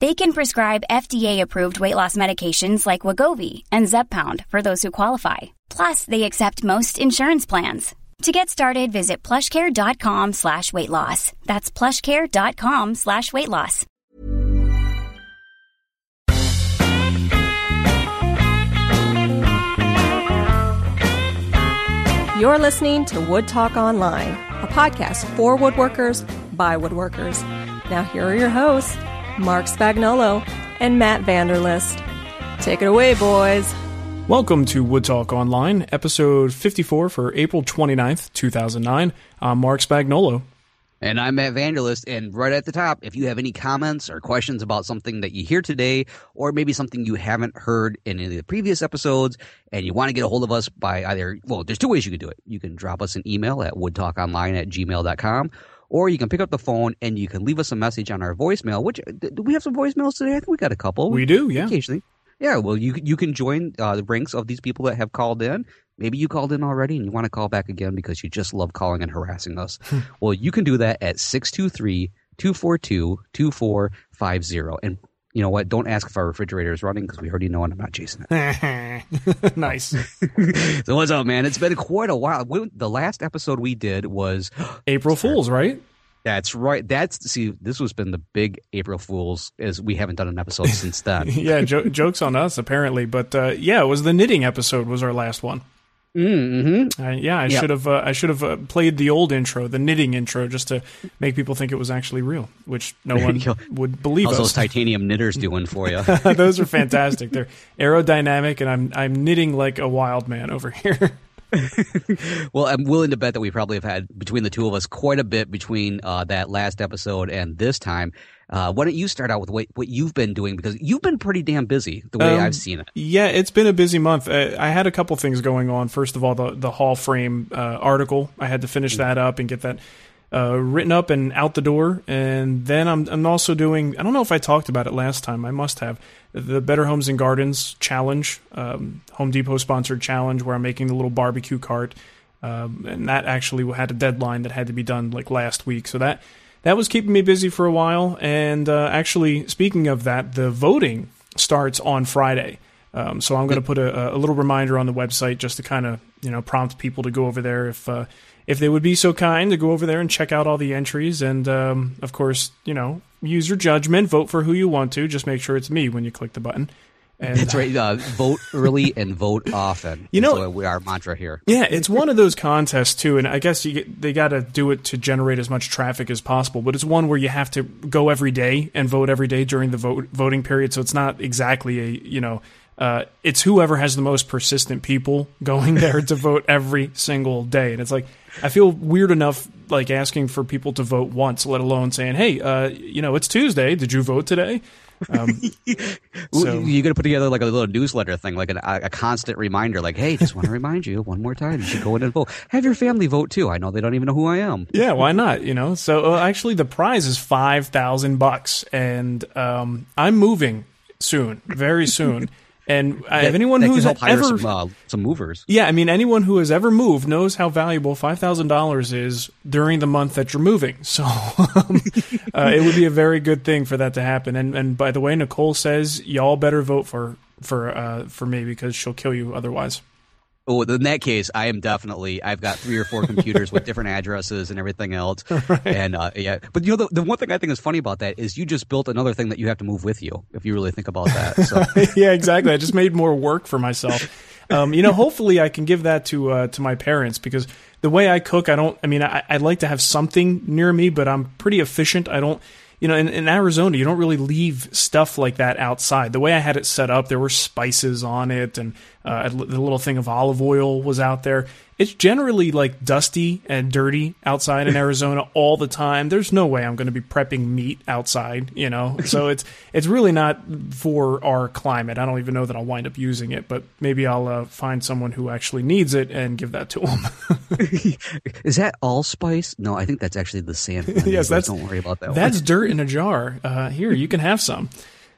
They can prescribe FDA-approved weight loss medications like Wegovy and Zepbound for those who qualify. Plus, they accept most insurance plans. To get started, visit plushcare.com slash weight loss. That's plushcare.com slash weight loss. You're listening to Wood Talk Online, a podcast for woodworkers by woodworkers. Now, here are your hosts, Marc Spagnuolo and Matt Vanderlist. Take it away, boys. Welcome to Wood Talk Online, episode 54 for April 29th, 2009. I'm Marc Spagnuolo. And I'm Matt Vanderlist. And right at the top, if you have any comments or questions about something that you hear today, or maybe something you haven't heard in any of the previous episodes, and you want to get a hold of us by either, well, there's two ways you can do it. You can drop us an email at woodtalkonline at gmail.com, or you can pick up the phone and you can leave us a message on our voicemail, which, do we have some voicemails today? I think we got a couple. We do, yeah. Occasionally. Yeah, well, you you can join uh, the ranks of these people that have called in. Maybe you called in already and you want to call back again because you just love calling and harassing us. well, you can do that at 623-242-2450. And you know what? Don't ask if our refrigerator is running because we already know and I'm not chasing it. nice. so what's up, man? It's been quite a while. We- The last episode we did was April Fools, right? that's right. That's see, this was been the big April Fools as we haven't done an episode since then. yeah, jo- jokes on us, apparently. But uh, yeah, it was the knitting episode was our last one. Mm-hmm. Uh, yeah, I Yeah. should have uh, I should have uh, played the old intro, the knitting intro, just to make people think it was actually real, which no one would believe How's those titanium knitters doing for you? Those are fantastic. They're aerodynamic, and I'm I'm knitting like a wild man over here. well, I'm willing to bet that we probably have had between the two of us quite a bit between uh, that last episode and this time. Uh, why don't you start out with what, what you've been doing because you've been pretty damn busy the way Um, I've seen it. Yeah, it's been a busy month. Uh, I had a couple things going on. First of all, the the Hall Frame uh, article. I had to finish that up and get that uh, written up and out the door. And then I'm I'm also doing. I don't know if I talked about it last time. I must have the Better Homes and Gardens challenge, um, Home Depot sponsored challenge, where I'm making the little barbecue cart. Um, and that actually had a deadline that had to be done like last week. So that that was keeping me busy for a while. And uh, actually, speaking of that, the voting starts on Friday. Um, so I'm going to put a, a little reminder on the website just to kind of you know prompt people to go over there if uh, if they would be so kind to go over there and check out all the entries. And um, of course, you know, use your judgment, vote for who you want to. Just make sure it's me when you click the button. And That's right. Uh, vote early and vote often. You know- we, our mantra here. Yeah, it's one of those contests too, and I guess you get, they got to do it to generate as much traffic as possible. But it's one where you have to go every day and vote every day during the vote, voting period. So it's not exactly a you know, uh, it's whoever has the most persistent people going there to vote every single day. And it's like I feel weird enough like asking for people to vote once, let alone saying, "Hey, uh, you know, it's Tuesday. Did you vote today?" Um, so- You're going to put together like a little newsletter thing, like an, a, a constant reminder, like, hey, just want to remind you one more time, you should go in and vote. Have your family vote too. I know they don't even know who I am. Yeah, why not? You know, so uh, actually, the prize is five thousand bucks, and um, I'm moving soon, very soon, And uh, That- anyone who's help hire ever some, uh, some movers. yeah, I mean, anyone who has ever moved knows how valuable five thousand dollars is during the month that you're moving. So um, uh, it would be a very good thing for that to happen. And and by the way, Nicole says y'all better vote for for uh, for me because she'll kill you otherwise. Oh, in that case, I am definitely. I've got three or four computers with different addresses and everything else. And uh, yeah, but you know, the, the one thing I think is funny about that is you just built another thing that you have to move with you. If you really think about that, so yeah, exactly. I just made more work for myself. Um, you know, hopefully I can give that to uh, to my parents because the way I cook, I don't. I mean, I, I'd like to have something near me, but I'm pretty efficient. I don't. You know, in, in Arizona, you don't really leave stuff like that outside. The way I had it set up, there were spices on it, and uh, the little thing of olive oil was out there. It's generally like dusty and dirty outside in Arizona all the time. There's no way I'm going to be prepping meat outside, you know. So it's it's really not for our climate. I don't even know that I'll wind up using it, but maybe I'll uh, find someone who actually needs it and give that to them. is that allspice? No, I think that's actually the sand. yes, that's don't worry about that. That's one. dirt in a jar. Uh, here, you can have some.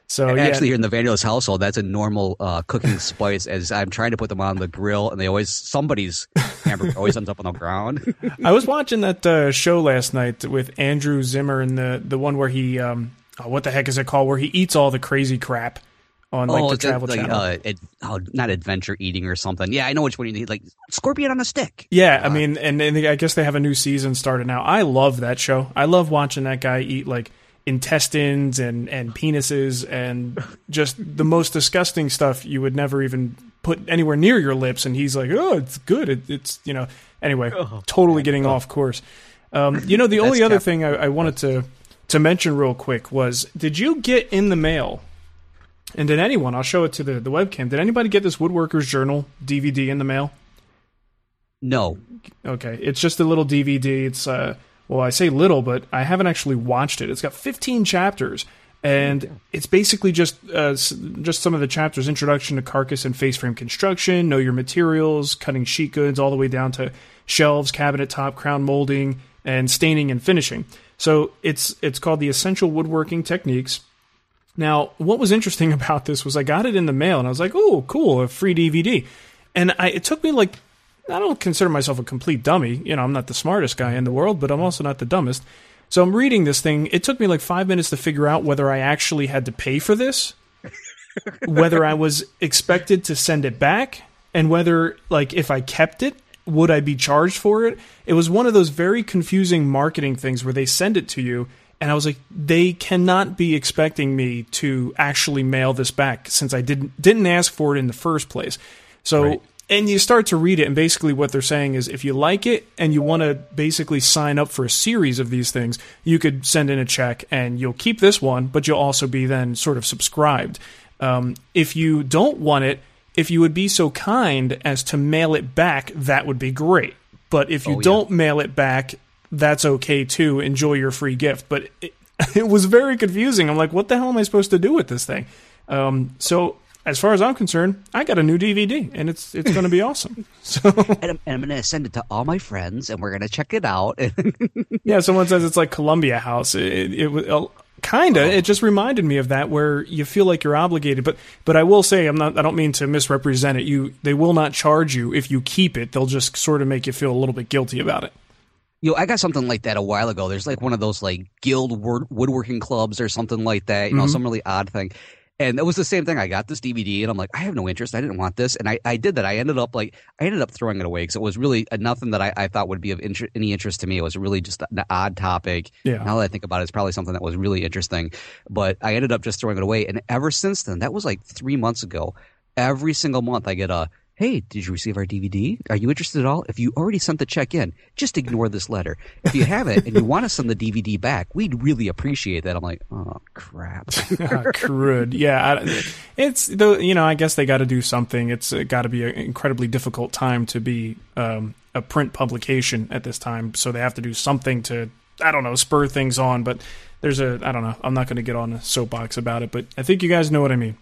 So yeah, Actually, here in the Vanderlist household, that's a normal uh, cooking spice. As I'm trying to put them on the grill, and they always somebody's hamburger always ends up on the ground. I was watching that uh, show last night with Andrew Zimmern and the the one where he um oh, what the heck is it called where he eats all the crazy crap on like the is that Travel like, Channel. Uh, oh, not adventure eating or something. Yeah, I know which one you need. Like scorpion on a stick. yeah, I mean, and, and I guess they have a new season started now. I love that show. I love watching that guy eat like intestines and and penises and just the most disgusting stuff you would never even put anywhere near your lips. And he's like, oh, it's good. It, it's you know. Anyway, totally getting off course. Um, you know, the only That's other cap- thing I, I wanted to to mention real quick was, did you get in the mail? And did anyone? I'll show it to the the webcam. Did anybody get this Woodworkers Journal DVD in the mail? No, Okay, it's just a little DVD. It's uh, well, I say little, but I haven't actually watched it. It's got 15 chapters, and it's basically just uh, just some of the chapters: introduction to carcass and face frame construction, know your materials, cutting sheet goods, all the way down to shelves, cabinet top, crown molding, and staining and finishing. So it's it's called the Essential Woodworking Techniques. Now, what was interesting about this was I got it in the mail and I was like, "Oh, cool, a free DVD." And I, it took me like I don't consider myself a complete dummy. You know, I'm not the smartest guy in the world, but I'm also not the dumbest. So I'm reading this thing. It took me like five minutes to figure out whether I actually had to pay for this, whether I was expected to send it back, and whether, like, if I kept it, would I be charged for it? It was one of those very confusing marketing things where they send it to you, and I was like, they cannot be expecting me to actually mail this back since I didn't didn't ask for it in the first place. So and you start to read it, and basically what they're saying is if you like it and you want to basically sign up for a series of these things, you could send in a check and you'll keep this one, but you'll also be then sort of subscribed. Um, if you don't want it, if you would be so kind as to mail it back, that would be great. But if you Oh, yeah. don't mail it back, that's okay too. Enjoy your free gift. But it, it was very confusing. I'm like, what the hell am I supposed to do with this thing? Um, so as far as I'm concerned, I got a new DVD, and it's it's going to be awesome. So and I'm, and I'm going to send it to all my friends, and we're going to check it out. yeah, someone says it's like Columbia House. It, it, was uh, kinda. It just reminded me of that, where you feel like you're obligated. But but I will say, I'm not. I don't mean to misrepresent it. You they will not charge you if you keep it. They'll just sort of make you feel a little bit guilty about it. Yo, I got something like that a while ago. There's like one of those like guild wood- woodworking clubs or something like that. You know, some really odd thing. And it was the same thing. I got this DVD and I'm like, I have no interest. I didn't want this. And I, I did that. I ended up like, I ended up throwing it away because it was really nothing that I, I thought would be of inter- any interest to me. It was really just an odd topic. Yeah. Now that I think about it, it's probably something that was really interesting. But I ended up just throwing it away. And ever since then, that was like three months ago, every single month I get a, Hey, did you receive our DVD? Are you interested at all? If you already sent the check in, just ignore this letter. If you haven't and you want to send the DVD back, we'd really appreciate that. I'm like, oh crap. Ah, crud. Yeah, it's the you know I guess they got to do something. It's got to be an incredibly difficult time to be um, a print publication at this time, so they have to do something to I don't know spur things on. But there's a I don't know. I'm not going to get on a soapbox about it, but I think you guys know what I mean.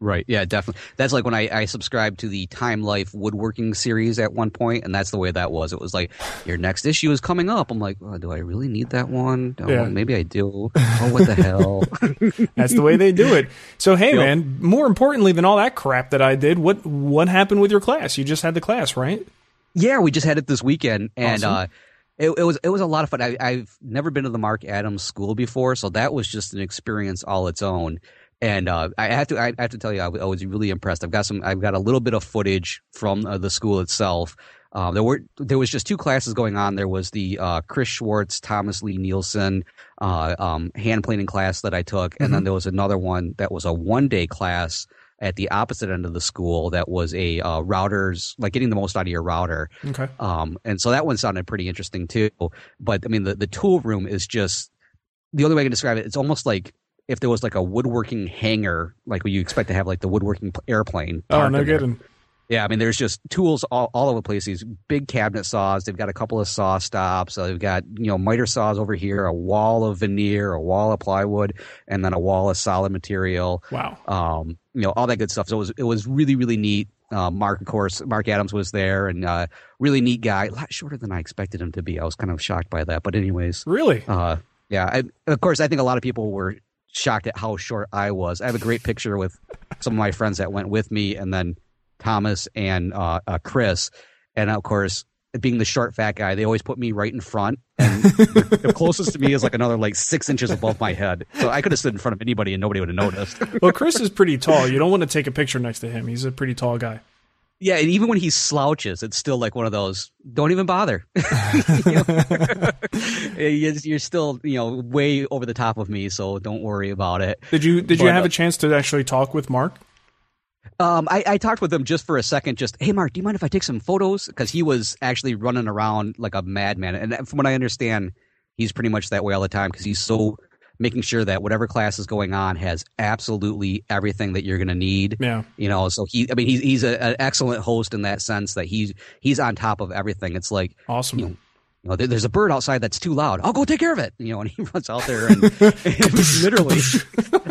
Right. Yeah, definitely. That's like when I, I subscribed to the Time Life woodworking series at one point, and that's the way that was. It was like, your next issue is coming up. I'm like, oh, do I really need that one? Oh, Yeah. Maybe I do. Oh, what the hell? That's the way they do it. So hey, Yep. man. More importantly than all that crap that I did, what what happened with your class? You just had the class, right? Yeah, we just had it this weekend, and Awesome. uh, it, it was it was a lot of fun. I, I've never been to the Marc Adams School before, so that was just an experience all its own. And uh, I have to I have to tell you, I was really impressed. I've got some I've got a little bit of footage from uh, the school itself. Um, there were there was just two classes going on. There was the uh, Chris Schwarz, Thomas Lie-Nielsen uh, um, hand planing class that I took, and then there was another one that was a one day class at the opposite end of the school that was a uh, routers like getting the most out of your router. Okay. Um, and so that one sounded pretty interesting too. But I mean, the, the tool room is just the only way I can describe it. It's almost like if there was like a woodworking hangar, like what you expect to have like the woodworking airplane. Oh, no in kidding. Yeah, I mean, there's just tools all, all over the place. These big cabinet saws. They've got a couple of saw stops. So they've got you know miter saws over here, a wall of veneer, a wall of plywood, and then a wall of solid material Wow. um, you know, all that good stuff. So it was it was really really neat. Uh, Marc, of course, Marc Adams was there, and uh, really neat guy. A lot shorter than I expected him to be. I was kind of shocked by that. But anyways, Really? uh, yeah. I, of course, I think a lot of people were shocked at how short I was. I have a great picture with some of my friends that went with me, and then Thomas and uh, uh, Chris, and of course. Being the short fat guy, they always put me right in front, and the closest to me is like another like six inches above my head. So I could have stood in front of anybody, and nobody would have noticed. Well, Chris is pretty tall. You don't want to take a picture next to him. He's a pretty tall guy. Yeah, and even when he slouches, it's still like one of those. Don't even bother. You you're still, you know, way over the top of me, so don't worry about it. Did you did you have uh, a chance to actually talk with Marc? Um, I, I talked with him just for a second. Just, hey, Marc, do you mind if I take some photos? Because he was actually running around like a madman, and from what I understand, he's pretty much that way all the time because he's so making sure that whatever class is going on has absolutely everything that you're going to need. Yeah. You know, so he, I mean, he's he's a, an excellent host in that sense that he's he's on top of everything. It's like Awesome. you know, you know, there's a bird outside that's too loud. I'll go take care of it. You know, and he runs out there and literally,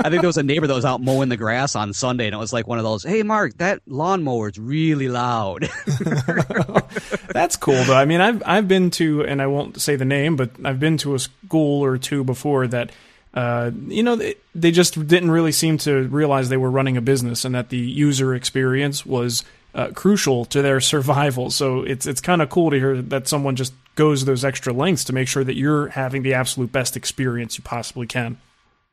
I think there was a neighbor that was out mowing the grass on Sunday, and it was like one of those, "Hey, Marc, that lawnmower is really loud." That's cool though. I mean, I've I've been to, and I won't say the name, but I've been to a school or two before that. Uh, you know, they, they just didn't really seem to realize they were running a business and that the user experience was uh, crucial to their survival. So it's it's kind of cool to hear that someone just goes those extra lengths to make sure that you're having the absolute best experience you possibly can.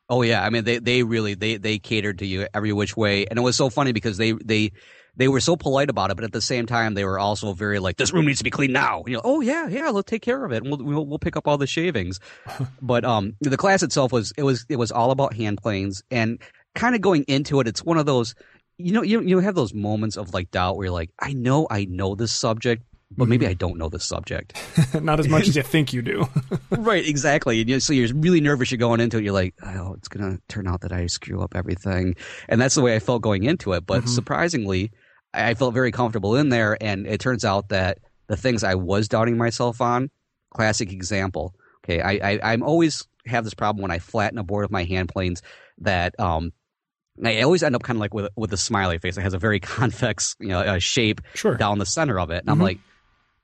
Oh yeah, I mean they they really they they catered to you every which way, and it was so funny because they they they were so polite about it, but at the same time they were also very like this room needs to be cleaned now. You know, oh yeah, yeah, let's take care of it, and we'll we'll, we'll pick up all the shavings. but um, the class itself was it was it was all about hand planes, and kind of going into it, it's one of those. You know, you you have those moments of like doubt where you're like, I know I know this subject, but maybe I don't know this subject. Not as much as you think you do. right, exactly. And you, so you're really nervous. You're going into it. You're like, oh, it's gonna turn out that I screw up everything, and that's the way I felt going into it. But surprisingly, I felt very comfortable in there, and it turns out that the things I was doubting myself on, classic example. Okay, I, I I'm always have this problem when I flatten a board with my hand planes that um. I always end up kind of like with with a smiley face. It has a very convex, you know, uh, shape Sure. down the center of it, and I'm Mhm. like,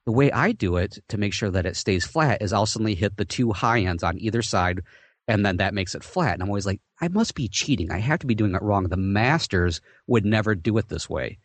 the way I do it to make sure that it stays flat is I'll suddenly hit the two high ends on either side, and then that makes it flat. And I'm always like, I must be cheating. I have to be doing it wrong. The masters would never do it this way.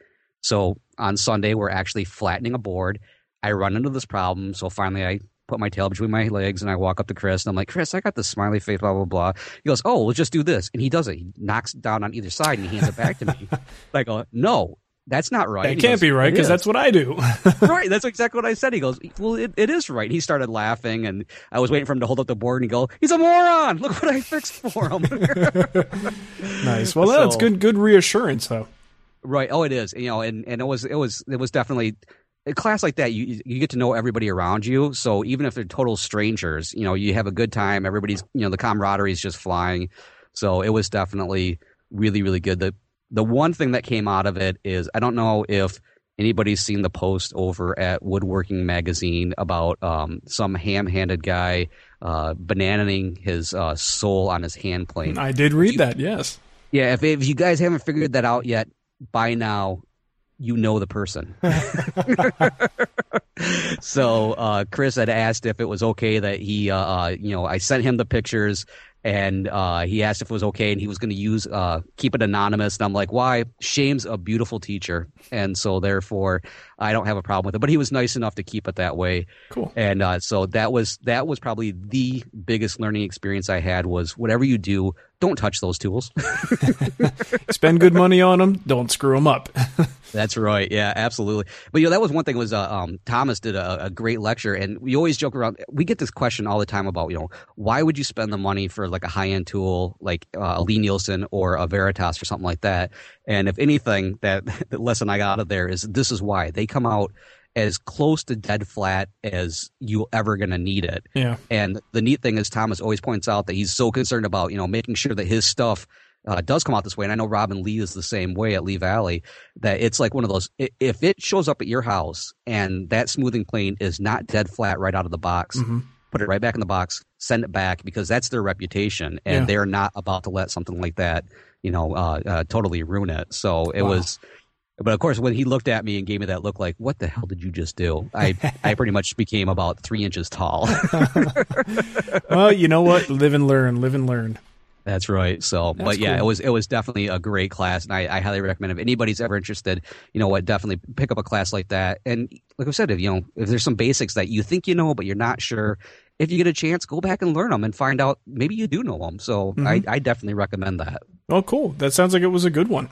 So on Sunday, we're actually flattening a board. I run into this problem. So finally, I put my tail between my legs and I walk up to Chris and I'm like, Chris, I got this smiley face, blah, blah, blah. He goes, Oh, we'll just do this. And he does it. He knocks it down on either side and he hands it back to me. I go, No, that's not right. That He can't goes, be right because that's what I do. right. That's exactly what I said. He goes, well, it, it is right. He started laughing, and I was waiting for him to hold up the board and go, he's a moron. Look what I fixed for him. nice. Well, that's good. Good reassurance, though. Right. Oh, it is. You know, and, and it was, it was, it was definitely a class like that. You, you get to know everybody around you. So even if they're total strangers, you know, you have a good time. Everybody's, you know, the camaraderie is just flying. So it was definitely really, really good. The, the one thing that came out of it is I don't know if anybody's seen the post over at Woodworking Magazine about um, some ham-handed guy uh, bananaing his uh, sole on his hand plane. I did read that. Yes. Yeah, if, if you guys haven't figured that out yet, by now, you know the person. so uh, Chris had asked if it was okay that he, uh, uh, you know, I sent him the pictures and uh, he asked if it was okay and he was going to use uh, keep it anonymous. And i'm like why? Shame's a beautiful teacher. And so therefore i don't have a problem with it. But he was nice enough to keep it that way. Cool. and uh, so that was that was probably the biggest learning experience i had was whatever you do don't touch those tools Spend good money on them. Don't screw them up. That's right. Yeah, absolutely. But you know, that was one thing was uh, um, Thomas did a, a great lecture, and we always joke around. We get this question all the time about you know why would you spend the money for like a high end tool like uh, a Lie-Nielsen or a Veritas or something like that? And if anything, that the lesson I got out of there is this is why they come out as close to dead flat as you ever going to need it. Yeah. And the neat thing is Thomas always points out that he's so concerned about you know making sure that his stuff uh, does come out this way, and I know Robin Lee is the same way at Lee Valley. That it's like one of those. If it shows up at your house and that smoothing plane is not dead flat right out of the box, Mm-hmm. put it right back in the box, send it back because that's their reputation, and Yeah. they're not about to let something like that, you know, uh, uh, totally ruin it. So it Wow. was. But of course, when he looked at me and gave me that look, like, "What the hell did you just do?" I I pretty much became about three inches tall. well, you know what? Live and learn. Live and learn. That's right. So, That's but yeah, cool. it was it was definitely a great class, and I, I highly recommend if anybody's ever interested, you know what, definitely pick up a class like that. And like I said, if you know if there's some basics that you think you know but you're not sure, if you get a chance, go back and learn them and find out maybe you do know them. So Mm-hmm. I, I definitely recommend that. Oh, cool. That sounds like it was a good one.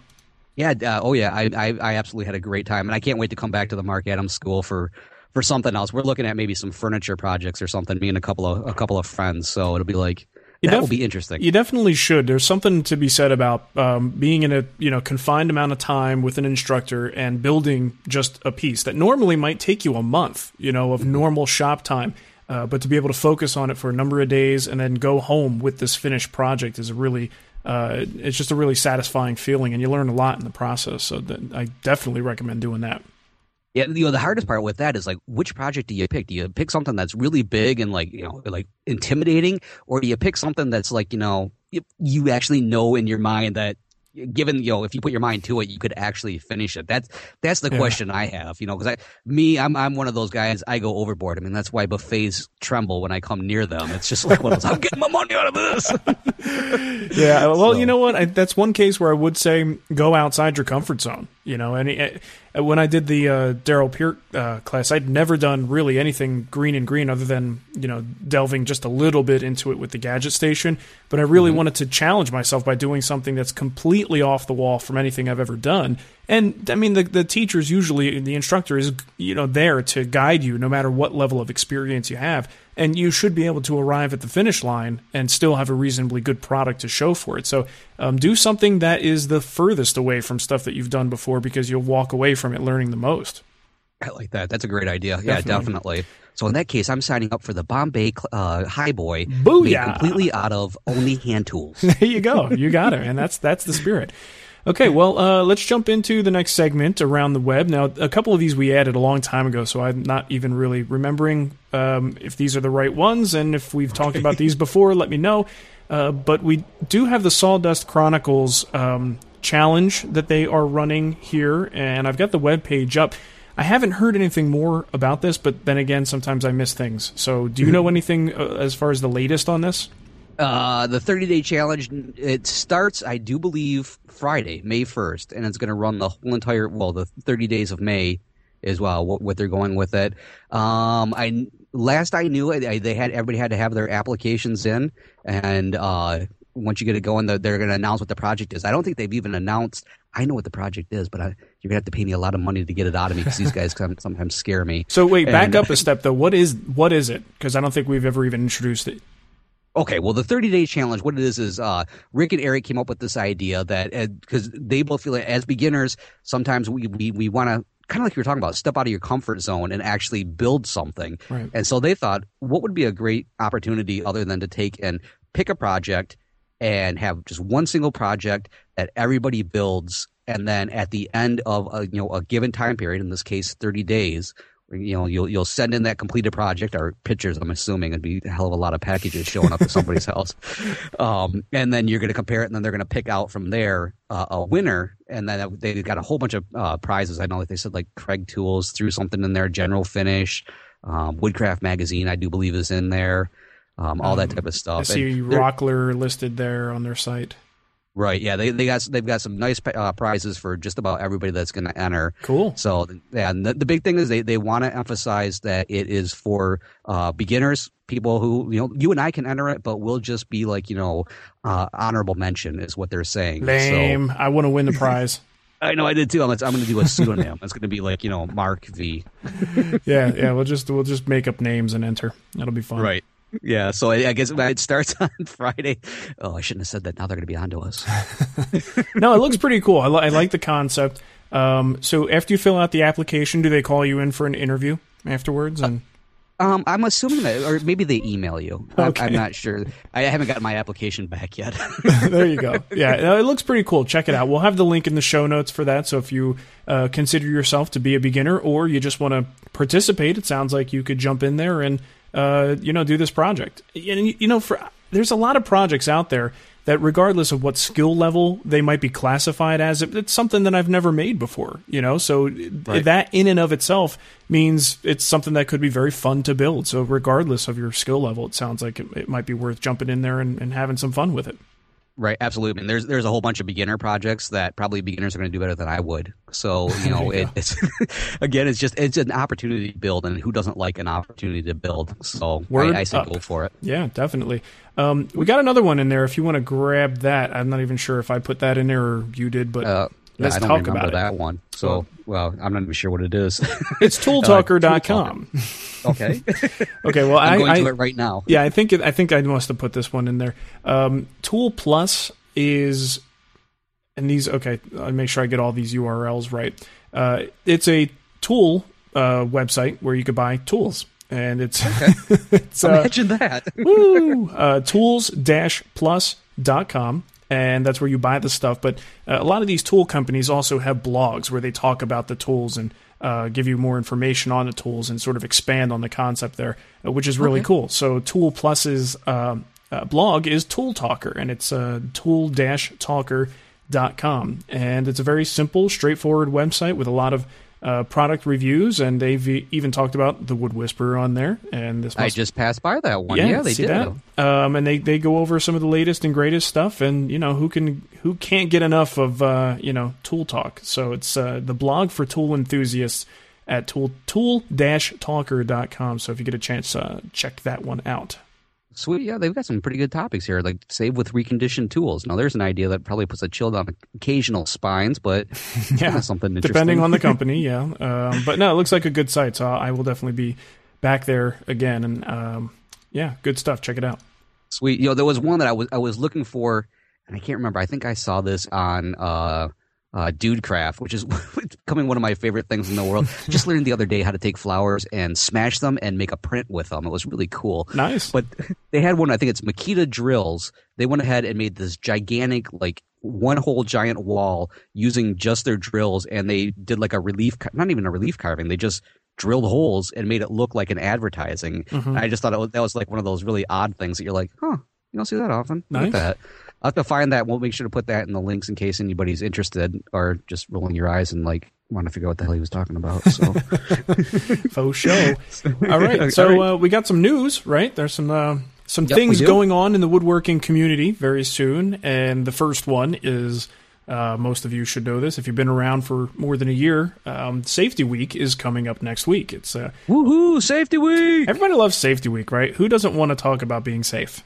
Yeah. Uh, oh yeah. I, I I absolutely had a great time, and I can't wait to come back to the Marc Adams School for. For something else, we're looking at maybe some furniture projects or something. Me and a couple of a couple of friends, so it'll be like You that def- will be interesting. You definitely should. There's something to be said about um, being in a you know confined amount of time with an instructor and building just a piece that normally might take you a month, you know, of normal shop time. Uh, but to be able to focus on it for a number of days and then go home with this finished project is a really uh, it's just a really satisfying feeling, and you learn a lot in the process. So I definitely recommend doing that. Yeah, you know the hardest part with that is like which project do you pick? Do you pick something that's really big and like you know like intimidating, or do you pick something that's like you know you actually know in your mind that given you know if you put your mind to it you could actually finish it that's that's the Yeah. question i have you know because i me I'm, I'm one of those guys i go overboard i mean that's why buffets tremble when i come near them it's just like those i'm getting my money out of this Yeah, well, you know what? I, that's one case where I would say go outside your comfort zone. You know, and uh, when I did the uh, Darrell Peart uh, class, I'd never done really anything Greene and Greene other than you know delving just a little bit into it with the gadget station. But I really wanted to challenge myself by doing something that's completely off the wall from anything I've ever done. And I mean, the the teachers usually the instructor is you know there to guide you no matter what level of experience you have and you should be able to arrive at the finish line and still have a reasonably good product to show for it. So, um, do something that is the furthest away from stuff that you've done before because you'll walk away from it learning the most. I like that. That's a great idea. Yeah, Definitely. definitely. So in that case, I'm signing up for the Bombay uh, High Boy, Booyah! completely out of only hand tools. there you go. You got it, and that's that's the spirit. Okay, well, uh, let's jump into the next segment around the web. Now, a couple of these we added a long time ago, so I'm not even really remembering um, if these are the right ones, and if we've talked about these before, let me know. Uh, but we do have the Sawdust Chronicles um, challenge that they are running here, and I've got the web page up. I haven't heard anything more about this, but then again, sometimes I miss things. So, do you know anything uh, as far as the latest on this? Uh, the 30 day challenge it starts, I do believe, Friday, May 1st, and it's going to run the whole entire well, the 30 days of May as well. What, what they're going with it. Um, I last I knew, I, they had everybody had to have their applications in, and uh, once you get it going, they're, they're going to announce what the project is. I don't think they've even announced. I know what the project is, but I, you're gonna have to pay me a lot of money to get it out of me because these guys some- sometimes scare me. So wait, back And- up a step though. What is what is it? Because I don't think we've ever even introduced it. Okay, well, the 30 day challenge, what it is is uh, Rick and Eric came up with this idea that because they both feel like as beginners, sometimes we we, we want to kind of like you were talking about, step out of your comfort zone and actually build something. Right. And so they thought, what would be a great opportunity other than to take and pick a project and have just one single project that everybody builds, and then at the end of a you know a given time period, in this case 30 days, you know you'll you'll send in that completed project or pictures. I'm assuming it'd be a hell of a lot of packages showing up at somebody's house, um, and then you're going to compare it, and then they're going to pick out from there uh, a winner, and then they've got a whole bunch of uh, prizes. I know like they said like Kreg Tools threw something in there, General Finish, um, Woodcraft Magazine, I do believe is in there, um, all that type of stuff. I see Rockler listed there on their site. Right. Yeah. They they got they've got some nice uh, prizes for just about everybody that's going to enter. Cool. So yeah, and the, the big thing is they they want to emphasize that it is for uh, beginners, people who you know you and I can enter it, but we'll just be like you know uh, honorable mention is what they're saying. Lame. So, I want to win the prize. I know I did too. I'm, I'm going to do a pseudonym. it's going to be like you know Mark V. yeah, yeah. We'll just we'll just make up names and enter. That'll be fun. Right. Yeah, so I guess it starts on Friday. Oh, I shouldn't have said that. Now they're going to be onto us. no, it looks pretty cool. I, li- I like the concept. Um, so after you fill out the application, do they call you in for an interview afterwards? And um, I'm assuming that, or maybe they email you. Okay. I'm, not sure. I haven't gotten my application back yet. there you go. Yeah, it looks pretty cool. Check it out. We'll have the link in the show notes for that. So if you uh, consider yourself to be a beginner or you just want to participate, it sounds like you could jump in there and uh, you know, do this project. And you know, for there's a lot of projects out there that, regardless of what skill level they might be classified as, it's something that I've never made before. You know, so right. that in and of itself means it's something that could be very fun to build. So regardless of your skill level, it sounds like it, it might be worth jumping in there and, and having some fun with it. Right, absolutely. And there's there's a whole bunch of beginner projects that probably beginners are going to do better than I would. So you know, it, it's again, it's just it's an opportunity to build, and who doesn't like an opportunity to build? So I, I, say up. go for it. Yeah, definitely. Um, we got another one in there. If you want to grab that, I'm not even sure if I put that in there or you did, but uh, let's I don't talk remember about that it. one. So well, I'm not even sure what it is. it's tooltalker.com. Uh, okay. okay. Well, I'm I, going I, to it right now. Yeah, I think it, I think I must have put this one in there. Um, Tool Plus is, and these, okay, I'll make sure I get all these URLs right. Uh, it's a tool uh, website where you could buy tools. And it's, okay. it's uh, imagine that. woo, uh, tools plus.com and that's where you buy the stuff. But uh, a lot of these tool companies also have blogs where they talk about the tools and uh, give you more information on the tools and sort of expand on the concept there, uh, which is really okay. cool. So Tool Plus's um, uh, blog is Tool Talker, and it's uh, tool-talker.com. And it's a very simple, straightforward website with a lot of uh, product reviews, and they've even talked about the Wood Whisperer on there. And this I just passed by that one. Yeah, yeah they did. That? Um, and they, they go over some of the latest and greatest stuff, and you know who can who can't get enough of uh, you know tool talk. So it's uh, the blog for tool enthusiasts at tool tool-talker.com. So if you get a chance, uh, check that one out. Sweet, yeah, they've got some pretty good topics here, like save with reconditioned tools. Now, there's an idea that probably puts a chill down occasional spines, but yeah, something depending on the company, yeah. Um, but no, it looks like a good site, so I will definitely be back there again. And um, yeah, good stuff. Check it out. Sweet, you know, there was one that I was I was looking for, and I can't remember. I think I saw this on. Uh, uh, Dude Craft, which is becoming one of my favorite things in the world. Just learned the other day how to take flowers and smash them and make a print with them. It was really cool. Nice. But they had one, I think it's Makita Drills. They went ahead and made this gigantic, like, one whole giant wall using just their drills, and they did like a relief, not even a relief carving. They just drilled holes and made it look like an advertising. Mm-hmm. I just thought was, that was like one of those really odd things that you're like, huh, you don't see that often. Nice. that. I'll have to find that. We'll make sure to put that in the links in case anybody's interested or just rolling your eyes and like want to figure out what the hell he was talking about. So, faux show. All right. So. Uh, we got some news, right? There's some uh, some yep, things going on in the woodworking community very soon, and the first one is. Uh, most of you should know this if you've been around for more than a year. Um, Safety Week is coming up next week. It's uh, woohoo! Safety Week. Everybody loves Safety Week, right? Who doesn't want to talk about being safe?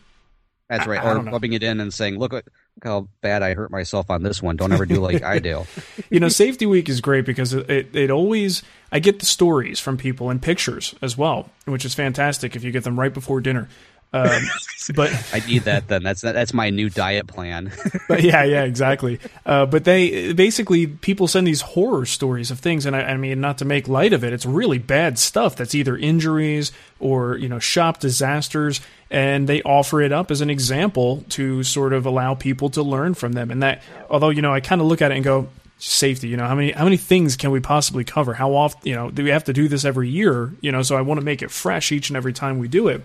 That's right. I, I or rubbing it in and saying, look, look how bad I hurt myself on this one. Don't ever do like I do. you know, Safety Week is great because it, it, it, always, I get the stories from people and pictures as well, which is fantastic if you get them right before dinner. Um, but I need that then. That's that's my new diet plan. but yeah, yeah, exactly. Uh, but they basically people send these horror stories of things, and I, I, mean, not to make light of it, it's really bad stuff. That's either injuries or you know shop disasters, and they offer it up as an example to sort of allow people to learn from them. And that, although you know, I kind of look at it and go, safety. You know, how many how many things can we possibly cover? How often? You know, do we have to do this every year? You know, so I want to make it fresh each and every time we do it.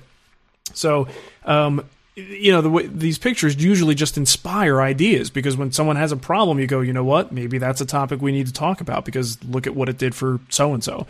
So, um, you know, the way, these pictures usually just inspire ideas because when someone has a problem, you go, you know what? Maybe that's a topic we need to talk about because look at what it did for so and so.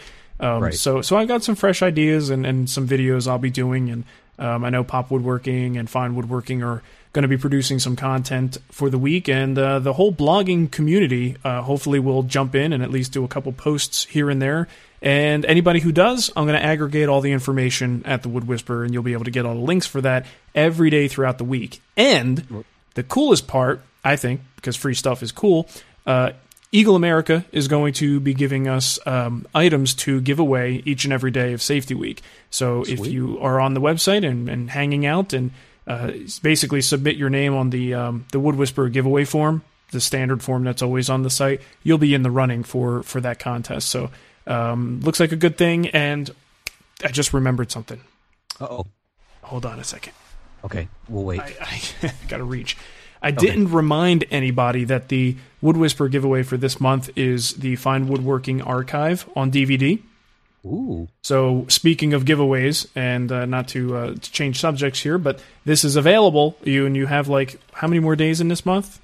So, so I got some fresh ideas and, and some videos I'll be doing, and um, I know Pop Woodworking and Fine Woodworking are going to be producing some content for the week, and uh, the whole blogging community uh, hopefully will jump in and at least do a couple posts here and there. And anybody who does, I'm going to aggregate all the information at the Wood Whisperer, and you'll be able to get all the links for that every day throughout the week. And the coolest part, I think, because free stuff is cool, uh, Eagle America is going to be giving us um, items to give away each and every day of Safety Week. So if you are on the website and, and hanging out and uh, basically submit your name on the um, the Wood Whisperer giveaway form, the standard form that's always on the site, you'll be in the running for for that contest. So um, looks like a good thing. And I just remembered something. Uh oh. Hold on a second. Okay, we'll wait. I, I got to reach. I didn't remind anybody that the Wood Whisperer giveaway for this month is the Fine Woodworking Archive on DVD. Ooh. So, speaking of giveaways, and uh, not to, uh, to change subjects here, but this is available. You and you have like how many more days in this month?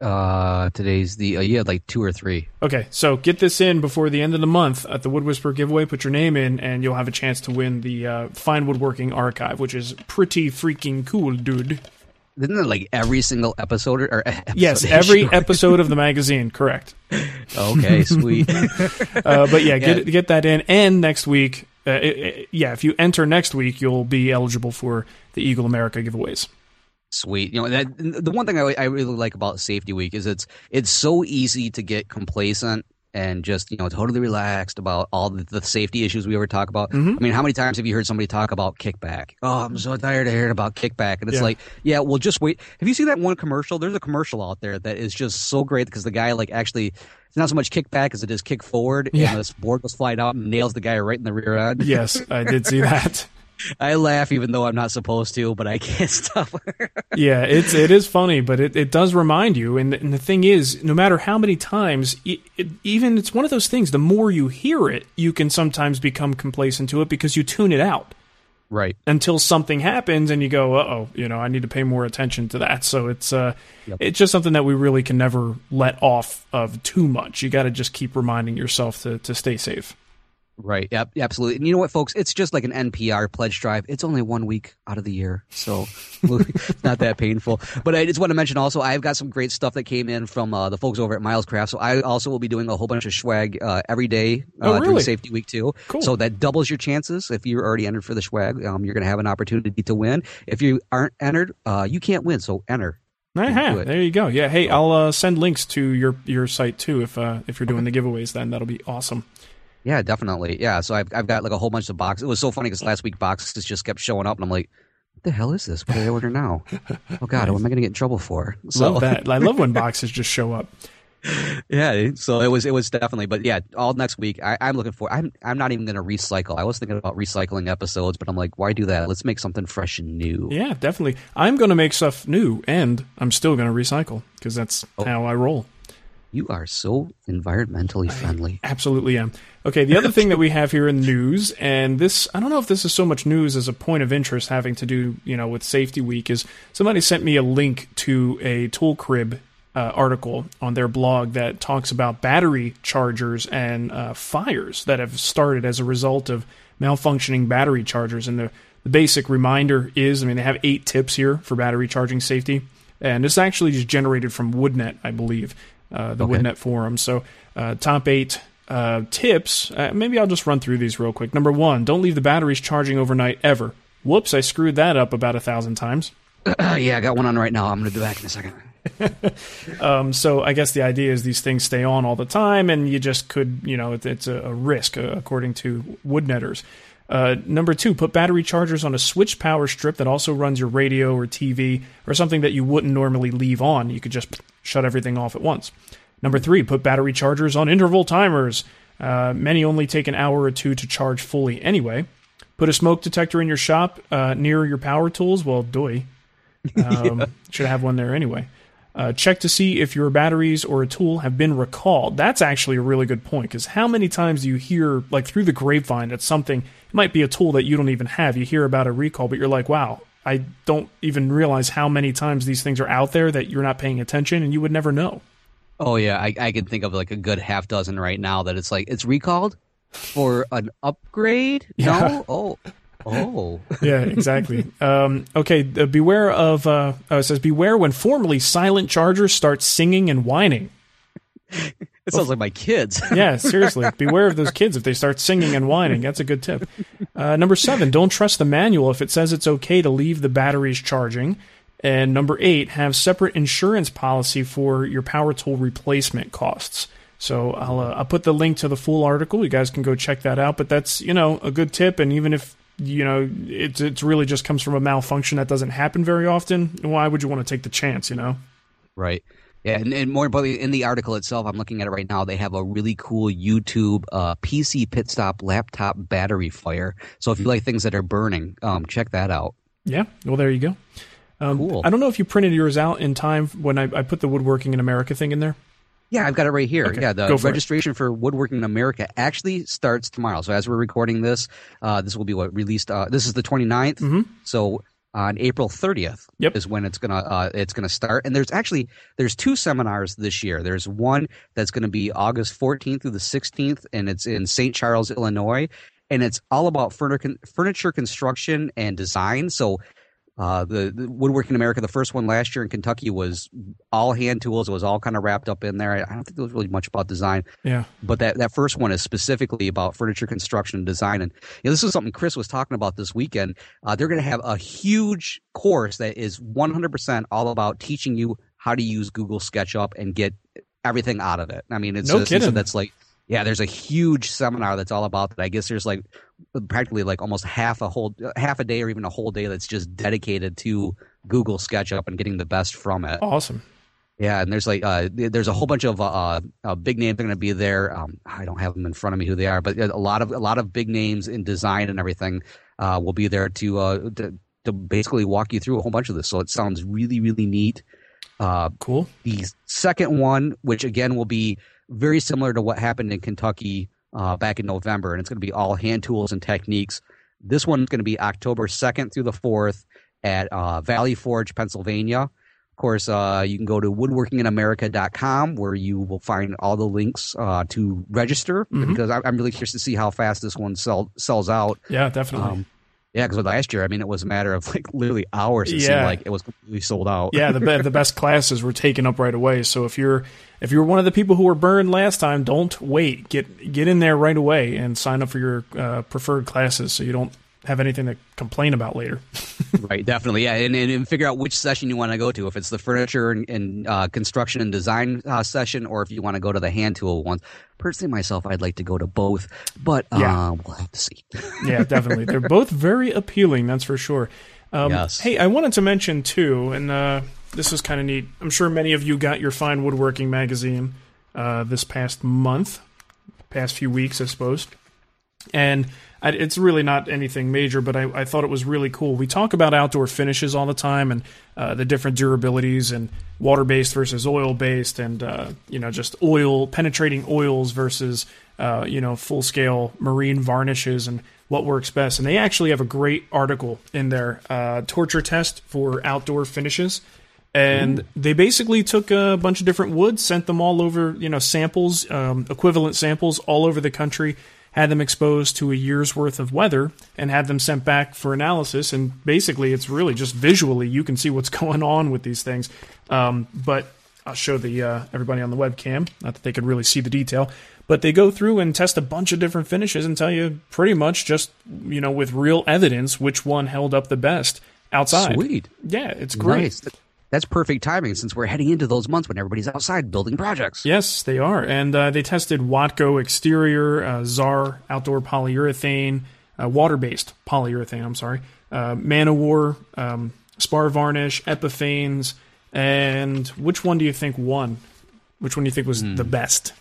Uh, today's the uh, yeah, like two or three. Okay, so get this in before the end of the month at the Wood Whisperer giveaway. Put your name in, and you'll have a chance to win the uh, Fine Woodworking Archive, which is pretty freaking cool, dude. Isn't it like every single episode or, episode Yes, issue? every episode of the magazine, correct. okay, sweet. Uh, but yeah, get get that in. And next week, uh, it, it- yeah, if you enter next week, you'll be eligible for the Eagle America giveaways. Sweet. You know, that, the one thing I, I really like about Safety Week is it's it's so easy to get complacent and just you know totally relaxed about all the, the safety issues we ever talk about. Mm-hmm. I mean, how many times have you heard somebody talk about kickback? Oh, I'm so tired of hearing about kickback. And it's Yeah. like, yeah, well, just wait. Have you seen that one commercial? There's a commercial out there that is just so great because the guy like actually. It's not so much kickback as it is kick forward, Yeah. and this board goes flying out and nails the guy right in the rear end. Yes, I did see that. I laugh even though I'm not supposed to, but I can't stop. Yeah, it's it is funny, but it, it does remind you. And, and the thing is, no matter how many times, it, it, even it's one of those things. The more you hear it, you can sometimes become complacent to it because you tune it out right. until something happens and you go, "Uh oh, you know, I need to pay more attention to that." So it's uh, it's just something that we really can never let off of too much. You got to just keep reminding yourself to to stay safe. Right. Yep. Absolutely. And you know what, folks? It's just like an NPR pledge drive. It's only one week out of the year, so it's not that painful. But I just want to mention also, I've got some great stuff that came in from uh, the folks over at Milescraft. So I also will be doing a whole bunch of swag uh, every day uh, Oh, during really? Safety Week too. Cool. So that doubles your chances. If you're already entered for the swag, um, you're going to have an opportunity to win. If you aren't entered, uh, you can't win. So enter. Uh-huh, there you go. Yeah. Hey, I'll uh, send links to your your site too if uh, if you're doing the giveaways. Then that'll be awesome. Yeah, definitely. Yeah. So I've I've got like a whole bunch of boxes. It was so funny because last week boxes just kept showing up, and I'm like, what the hell is this? What do I order now? Oh God, what am I going to get in trouble for? So, Love that. I love when boxes just show up. Yeah. So it was it was definitely, but yeah, all next week. I, I'm looking for. I'm I'm not even going to recycle. I was thinking about recycling episodes, but I'm like, why do that? Let's make something fresh and new. Yeah, definitely. I'm going to make stuff new, and I'm still going to recycle because that's Oh. how I roll. You are so environmentally friendly. Absolutely am. Okay, the other thing that we have here in news, and this, I don't know if this is so much news as a point of interest having to do, you know, with Safety Week, is somebody sent me a link to a Tool Crib uh, article on their blog that talks about battery chargers and uh, fires that have started as a result of malfunctioning battery chargers. And the, the basic reminder is, I mean, they have eight tips here for battery charging safety, and this actually is generated from WoodNet, I believe, uh, the Okay. WoodNet forum. So, uh, top eight uh, tips. Uh, maybe I'll just run through these real quick. Number one, don't leave the batteries charging overnight ever. Whoops, I screwed that up about a thousand times. yeah, I got one on right now. I'm going to be back in a second. Um, so I guess the idea is these things stay on all the time, and you just could, you know, it, it's a, a risk uh, according to woodnetters. Uh, number two, put battery chargers on a switch power strip that also runs your radio or TV or something that you wouldn't normally leave on. You could just shut everything off at once. Number three, put battery chargers on interval timers. Uh, many only take an hour or two to charge fully anyway. Put a smoke detector in your shop uh, near your power tools. Well, doy. Um, Should have one there anyway. Uh, check to see if your batteries or a tool have been recalled. That's actually a really good point because how many times do you hear, like through the grapevine, that something it might be a tool that you don't even have. You hear about a recall, but you're like, wow, I don't even realize how many times these things are out there that you're not paying attention and you would never know. Oh yeah, I, I can think of like a good half dozen right now that it's like it's recalled for an upgrade. Yeah. No, oh, oh, yeah, exactly. um, okay, uh, beware of. Uh, oh, it says beware when formerly silent chargers start singing and whining. It sounds like my kids. yeah, seriously, beware of those kids if they start singing and whining. That's a good tip. Uh, number seven, don't trust the manual if it says it's okay to leave the batteries charging. And number eight, have separate insurance policy for your power tool replacement costs. So I'll uh, I'll put the link to the full article. You guys can go check that out. But that's you know a good tip. And even if you know it's it's really just comes from a malfunction that doesn't happen very often, why would you want to take the chance? You know. Right. Yeah, and, and more importantly, in the article itself, I'm looking at it right now. They have a really cool YouTube uh, PC pit stop laptop battery fire. So if you like things that are burning, um, check that out. Yeah. Well, there you go. Um, Cool. I don't know if you printed yours out in time when I, I put the woodworking in America thing in there. Yeah, I've got it right here. Okay, yeah, the for it. registration for Woodworking in America actually starts tomorrow. So as we're recording this, uh, this will be what released. Uh, this is the 29th. Mhm. So on April 30th Yep. is when it's gonna uh, it's gonna start. And there's actually there's two seminars this year. There's one that's going to be August 14th through the 16th, and it's in St. Charles, Illinois, and it's all about furniture furniture construction and design. So. Uh, the, the Woodworking America, the first one last year in Kentucky was all hand tools. It was all kind of wrapped up in there. I don't think there was really much about design Yeah. but that, that first one is specifically about furniture construction and design. And you know, this is something Chris was talking about this weekend. Uh, they're going to have a huge course that is 100% all about teaching you how to use Google SketchUp and get everything out of it. I mean, it's No just, so kidding. that's like, yeah, there's a huge seminar that's all about that. I guess there's like practically like almost half a whole half a day or even a whole day that's just dedicated to Google SketchUp and getting the best from it. Awesome. Yeah, and there's like uh, there's a whole bunch of uh, uh, big names are going to be there. Um, I don't have them in front of me who they are, but a lot of a lot of big names in design and everything uh, will be there to, uh, to to basically walk you through a whole bunch of this. So it sounds really really neat. Uh, Cool. the second one, which again will be very similar to what happened in Kentucky uh, back in November, and it's going to be all hand tools and techniques. This one's going to be October 2nd through the 4th at uh, Valley Forge, Pennsylvania. Of course, uh, you can go to woodworkinginamerica.com where you will find all the links uh, to register because I- I'm really curious to see how fast this one sell- sells out. Yeah, definitely. Um, yeah, because last year, I mean, it was a matter of like literally hours. It seemed like it was completely sold out. yeah, the be- the best classes were taken up right away. So if you're if you're one of the people who were burned last time, don't wait. Get get in there right away and sign up for your uh, preferred classes, so you don't have anything to complain about later. right, definitely, yeah, and, and, and figure out which session you want to go to. If it's the furniture and, and uh, construction and design uh, session, or if you want to go to the hand tool ones. Personally, myself, I'd like to go to both, but uh, Yeah. we'll have to see. yeah, definitely. They're both very appealing, that's for sure. Um, Yes. Hey, I wanted to mention too, and uh, this is kind of neat. I'm sure many of you got your Fine Woodworking magazine uh, this past month, past few weeks, I suppose. And I, it's really not anything major, but I, I thought it was really cool. We talk about outdoor finishes all the time and uh, the different durabilities and water based versus oil based, and uh, you know just oil penetrating oils versus uh, you know full scale marine varnishes and what works best. And they actually have a great article in their uh, torture test for outdoor finishes and they basically took a bunch of different woods, sent them all over, you know, samples, um, equivalent samples all over the country, had them exposed to a year's worth of weather, and had them sent back for analysis. And basically, it's really just visually you can see what's going on with these things. Um, but I'll show the uh, everybody on the webcam, not that they could really see the detail. But they go through and test a bunch of different finishes and tell you pretty much just you know with real evidence which one held up the best outside. Sweet. Yeah, it's great. Nice. That's perfect timing since we're heading into those months when everybody's outside building projects. Yes, they are. And uh, they tested Watco exterior, uh, ZAR outdoor polyurethane, uh, water based polyurethane, I'm sorry, uh, Man O' War, um, spar varnish, Epiphanes, and which one do you think won? Which one do you think was the best?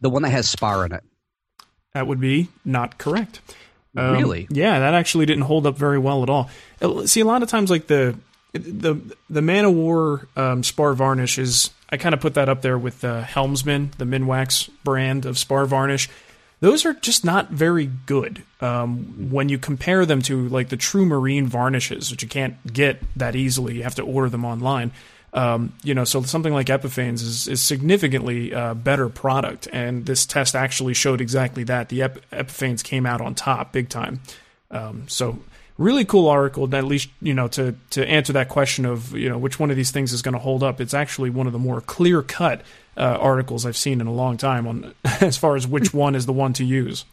The one that has spar in it. That would be not correct. Um, Really? Yeah, that actually didn't hold up very well at all. Uh, See, a lot of times, like the the the Man O' War um, spar varnish is I kind of put that up there with the Helmsman, the Minwax brand of spar varnish. Those are just not very good um, when you compare them to like the true marine varnishes, which you can't get that easily. You have to order them online. Um, you know, so something like Epiphanes is, is significantly uh, better product, and this test actually showed exactly that. The Ep- Epiphanes came out on top, big time. Um, so really cool article. At least you know to to answer that question of you know which one of these things is going to hold up. It's actually one of the more clear cut uh, articles I've seen in a long time on as far as which one is the one to use.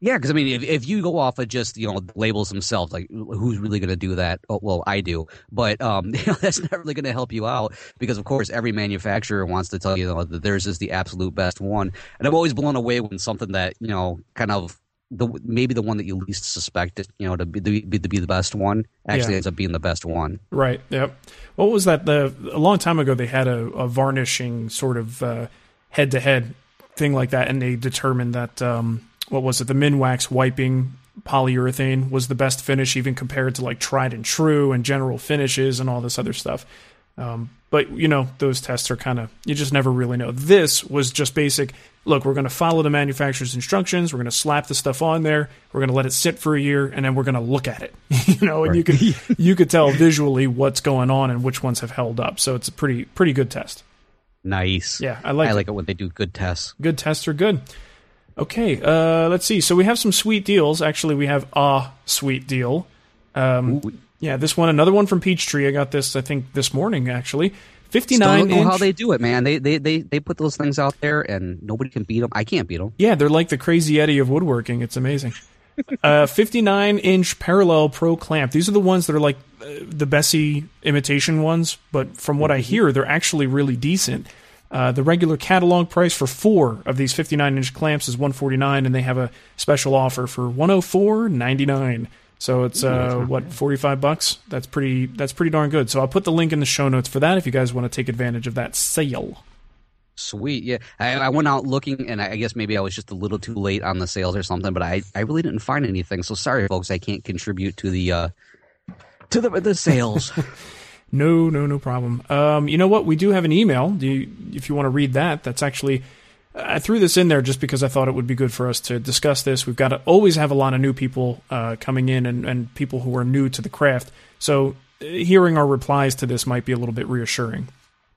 Yeah, because I mean, if, if you go off of just you know labels themselves, like who's really going to do that? Oh, well, I do, but um, you know, that's not really going to help you out because, of course, every manufacturer wants to tell you, you know, that theirs is the absolute best one. And I'm always blown away when something that you know kind of the maybe the one that you least suspected, you know, to be, to be, to be the best one actually yeah. ends up being the best one. Right. Yep. What was that? The a long time ago they had a, a varnishing sort of head to head thing like that, and they determined that um, what was it? The Minwax wiping polyurethane was the best finish, even compared to like tried and true and general finishes and all this other stuff. Um, but you know, those tests are kind of you just never really know. This was just basic. Look, we're going to follow the manufacturer's instructions. We're going to slap the stuff on there. We're going to let it sit for a year, and then we're going to look at it. you know, and right. you could you could tell visually what's going on and which ones have held up. So it's a pretty pretty good test. Nice. Yeah, I like. I it. like it when they do good tests. Good tests are good. Okay, uh, let's see. So we have some sweet deals. Actually, we have a sweet deal. Um, yeah, this one, another one from Peachtree. I got this, I think, this morning actually. Fifty nine. Don't know how they do it, man. They, they they they put those things out there, and nobody can beat them. I can't beat them. Yeah, they're like the crazy Eddie of woodworking. It's amazing. uh, 59 inch parallel pro clamp. These are the ones that are like uh, the Bessey imitation ones, but from what I mm-hmm. hear, they're actually really decent. Uh, the regular catalog price for four of these 59 inch clamps is 149 and they have a special offer for 104.99. So it's uh, what 45 bucks. That's pretty. That's pretty darn good. So I'll put the link in the show notes for that if you guys want to take advantage of that sale. Sweet, yeah. I, I, went out looking, and I guess maybe I was just a little too late on the sales or something. But I, I really didn't find anything. So sorry, folks, I can't contribute to the uh, to the the sales. No, no, no problem. Um, you know what? We do have an email. Do you, if you want to read that, that's actually. I threw this in there just because I thought it would be good for us to discuss this. We've got to always have a lot of new people uh, coming in and, and people who are new to the craft. So uh, hearing our replies to this might be a little bit reassuring.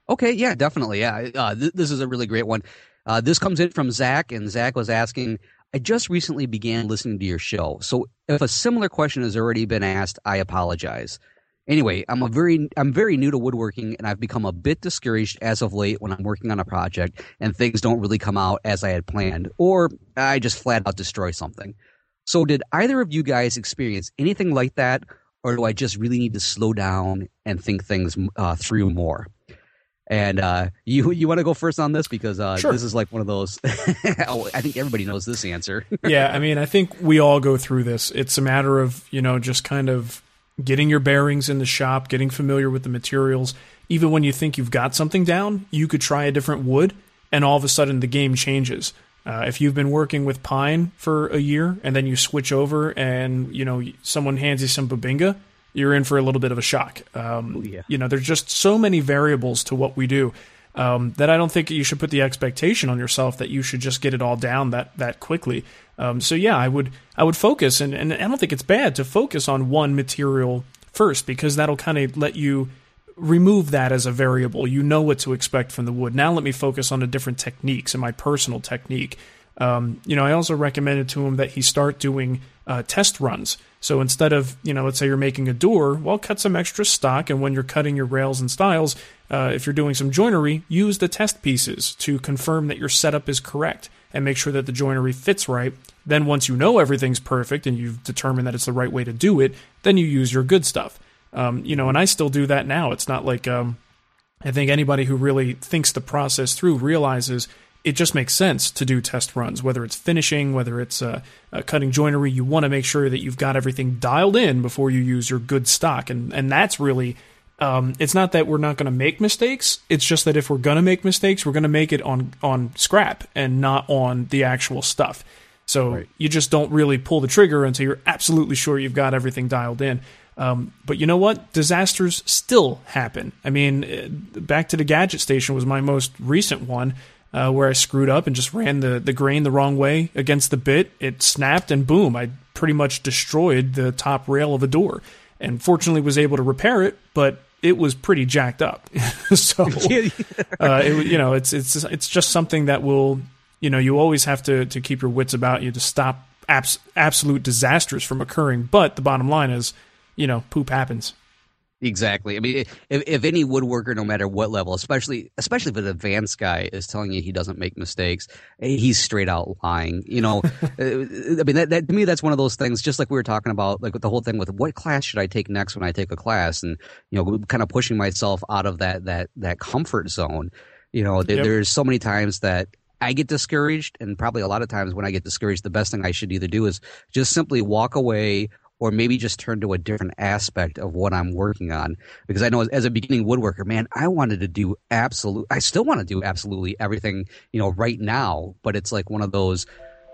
Okay, yeah, definitely. Yeah, uh, th- this is a really great one. Uh, this comes in from Zach, and Zach was asking, I just recently began listening to your show. So if a similar question has already been asked, I apologize. Anyway, I'm a very I'm very new to woodworking and I've become a bit discouraged as of late when I'm working on a project and things don't really come out as I had planned or I just flat out destroy something. So did either of you guys experience anything like that or do I just really need to slow down and think things uh, through more? And uh, you you want to go first on this because uh, sure. this is like one of those. oh, I think everybody knows this answer. yeah, I mean, I think we all go through this. It's a matter of you know just kind of getting your bearings in the shop, getting familiar with the materials. Even when you think you've got something down, you could try a different wood, and all of a sudden the game changes. Uh, if you've been working with pine for a year and then you switch over and you know someone hands you some bubinga, you're in for a little bit of a shock. Um, yeah. You know, there's just so many variables to what we do um, that I don't think you should put the expectation on yourself that you should just get it all down that that quickly. Um, so yeah, I would I would focus, and, and I don't think it's bad to focus on one material first because that'll kind of let you remove that as a variable. You know what to expect from the wood. Now let me focus on the different techniques and my personal technique. Um, you know, I also recommended to him that he start doing uh, test runs. So instead of, you know, let's say you're making a door, well, cut some extra stock, and when you're cutting your rails and styles, uh, if you're doing some joinery, use the test pieces to confirm that your setup is correct and make sure that the joinery fits right. Then, once you know everything's perfect and you've determined that it's the right way to do it, then you use your good stuff. Um, you know, and I still do that now. It's not like um, I think anybody who really thinks the process through realizes it just makes sense to do test runs, whether it's finishing, whether it's uh, uh, cutting joinery. You want to make sure that you've got everything dialed in before you use your good stock, and and that's really um, it's not that we're not going to make mistakes. It's just that if we're going to make mistakes, we're going to make it on on scrap and not on the actual stuff. So right. you just don't really pull the trigger until you're absolutely sure you've got everything dialed in. Um, but you know what? Disasters still happen. I mean, uh, back to the gadget station was my most recent one. Uh, where I screwed up and just ran the, the grain the wrong way against the bit. It snapped and boom, I pretty much destroyed the top rail of a door. And fortunately was able to repair it, but it was pretty jacked up. so, uh, it, you know, it's it's it's just something that will, you know, you always have to to keep your wits about you to stop abs- absolute disasters from occurring. But the bottom line is, you know, poop happens. Exactly. I mean, if, if any woodworker, no matter what level, especially especially if an advanced guy is telling you he doesn't make mistakes, he's straight out lying. You know, uh, I mean, that, that, to me, that's one of those things. Just like we were talking about, like with the whole thing with what class should I take next when I take a class, and you know, kind of pushing myself out of that that that comfort zone. You know, yep. there's so many times that I get discouraged, and probably a lot of times when I get discouraged, the best thing I should either do is just simply walk away or maybe just turn to a different aspect of what I'm working on. Because I know as, as, a beginning woodworker, man, I wanted to do absolute, I still want to do absolutely everything, you know, right now. But it's like one of those,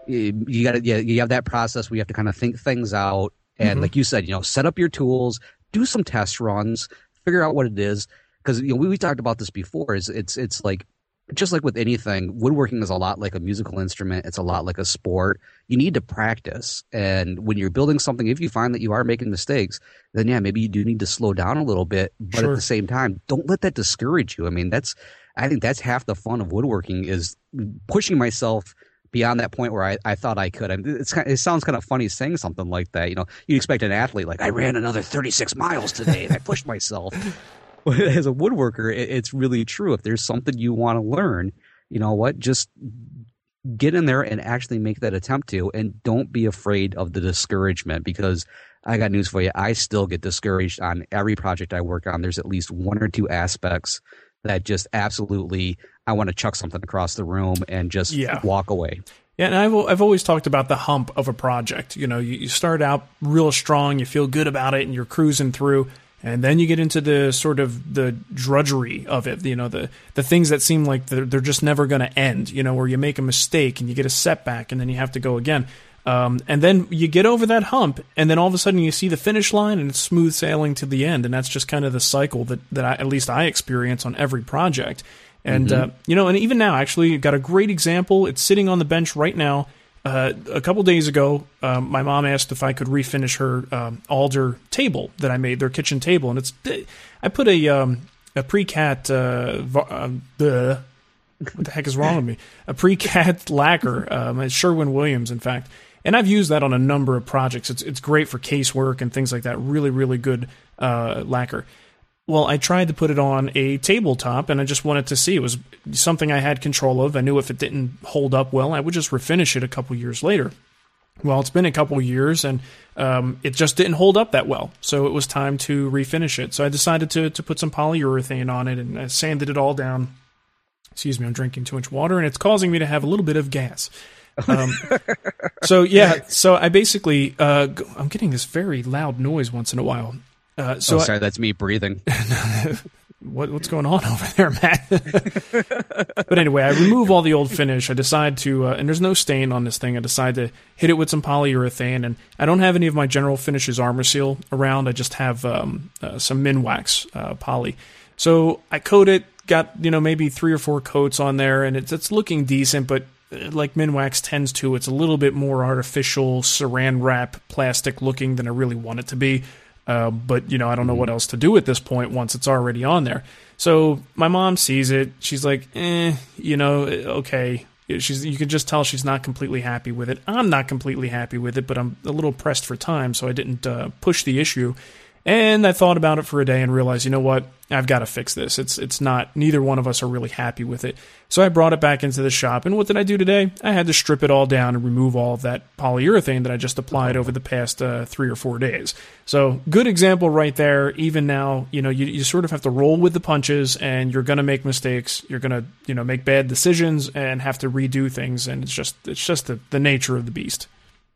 you got to, yeah, you have that process where you have to kind of think things out. And mm-hmm. like you said, you know, set up your tools, do some test runs, figure out what it is. Because you know we, we talked about this before. Is it's it's like just like with anything, woodworking is a lot like a musical instrument. It's a lot like a sport. You need to practice. And when you're building something, if you find that you are making mistakes, then yeah, maybe you do need to slow down a little bit. But sure. at the same time, don't let that discourage you. I mean, that's, I think that's half the fun of woodworking is pushing myself beyond that point where I, I thought I could. I mean, it's it sounds kind of funny saying something like that. You know, you expect an athlete like I ran another 36 miles today and I pushed myself. as a woodworker, it's really true. If there's something you want to learn, you know what? Just get in there and actually make that attempt to, and don't be afraid of the discouragement because I got news for you. I still get discouraged on every project I work on. There's at least one or two aspects that just absolutely I want to chuck something across the room and just yeah. walk away. Yeah, and I've I've always talked about the hump of a project. You know, you, you start out real strong, you feel good about it, and you're cruising through and then you get into the sort of the drudgery of it you know the the things that seem like they're, they're just never going to end you know where you make a mistake and you get a setback and then you have to go again. Um, and then you get over that hump and then all of a sudden you see the finish line and it's smooth sailing to the end. And that's just kind of the cycle that, that I, at least i experience on every project. And mm-hmm. uh, you know and even now actually got a great example. It's sitting on the bench right now uh, a couple days ago, um, my mom asked if I could refinish her um, alder table that I made, their kitchen table, and it's I put a um, a Precat uh, uh, what the heck is wrong with me? A Precat lacquer, um, Sherwin Williams, in fact, and I've used that on a number of projects. It's it's great for casework and things like that. Really, really good uh, lacquer. Well, I tried to put it on a tabletop and I just wanted to see. It was something I had control of. I knew if it didn't hold up well, I would just refinish it a couple years later. Well, it's been a couple years and um, it just didn't hold up that well. So it was time to refinish it. So I decided to, to put some polyurethane on it and I sanded it all down. Excuse me, I'm drinking too much water and it's causing me to have a little bit of gas. Um, so yeah, so I basically uh, I'm getting this very loud noise once in a while. Uh, so oh, sorry, I, that's me breathing. what, what's going on over there, Matt? but anyway, I remove all the old finish. I decide to, uh, and there's no stain on this thing. I decide to hit it with some polyurethane, and I don't have any of my General Finishes Arm-R-Seal around. I just have um, uh, some Minwax uh, poly. So I coat it. Got you know maybe three or four coats on there, and it's it's looking decent, but uh, like Minwax tends to, it's a little bit more artificial saran wrap plastic looking than I really want it to be. Uh, but you know, I don't know what mm-hmm. else to do at this point once it's already on there. So my mom sees it. She's like, eh, you know, okay. She's you can just tell she's not completely happy with it. I'm not completely happy with it, but I'm a little pressed for time, so I didn't uh, push the issue. And I thought about it for a day and realized, you know what? I've got to fix this. It's it's not neither one of us are really happy with it. So I brought it back into the shop and what did I do today? I had to strip it all down and remove all of that polyurethane that I just applied over the past uh, 3 or 4 days. So good example right there. Even now, you know, you, you sort of have to roll with the punches and you're going to make mistakes. You're going to, you know, make bad decisions and have to redo things and it's just it's just the, the nature of the beast.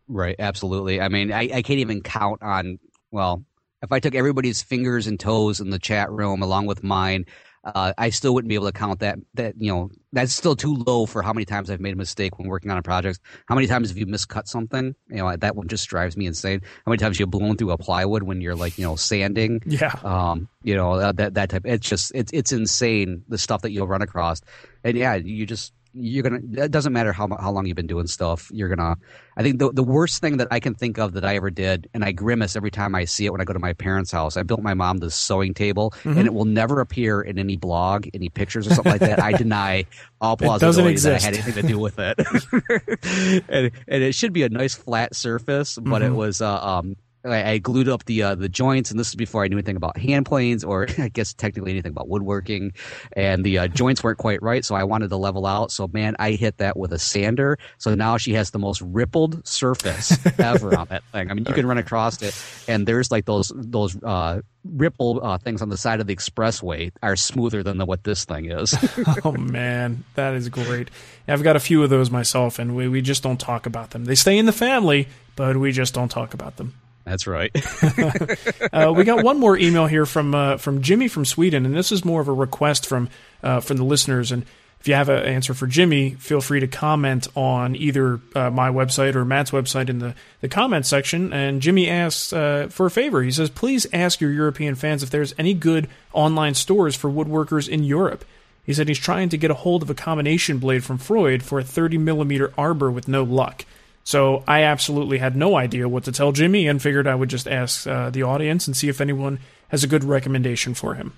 Right, absolutely. I mean, I, I can't even count on well, if I took everybody's fingers and toes in the chat room along with mine, uh, I still wouldn't be able to count that. That you know, that's still too low for how many times I've made a mistake when working on a project. How many times have you miscut something? You know, that one just drives me insane. How many times you have blown through a plywood when you're like, you know, sanding? Yeah. Um, you know that that type. It's just it's it's insane the stuff that you'll run across, and yeah, you just you're gonna it doesn't matter how how long you've been doing stuff you're gonna i think the, the worst thing that i can think of that i ever did and i grimace every time i see it when i go to my parents house i built my mom this sewing table mm-hmm. and it will never appear in any blog any pictures or something like that i deny all plausibility that i had anything to do with it and, and it should be a nice flat surface but mm-hmm. it was uh, um I, I glued up the uh, the joints, and this is before I knew anything about hand planes or I guess technically anything about woodworking. And the uh, joints weren't quite right, so I wanted to level out. So man, I hit that with a sander. So now she has the most rippled surface ever on that thing. I mean, you can run across it, and there's like those those uh, ripple uh, things on the side of the expressway are smoother than the, what this thing is. oh man, that is great. I've got a few of those myself, and we, we just don't talk about them. They stay in the family, but we just don't talk about them. That's right. uh, we got one more email here from uh, from Jimmy from Sweden, and this is more of a request from uh, from the listeners. And if you have an answer for Jimmy, feel free to comment on either uh, my website or Matt's website in the the comment section. And Jimmy asks uh, for a favor. He says, "Please ask your European fans if there's any good online stores for woodworkers in Europe." He said he's trying to get a hold of a combination blade from Freud for a 30 millimeter arbor with no luck. So I absolutely had no idea what to tell Jimmy and figured I would just ask uh, the audience and see if anyone has a good recommendation for him.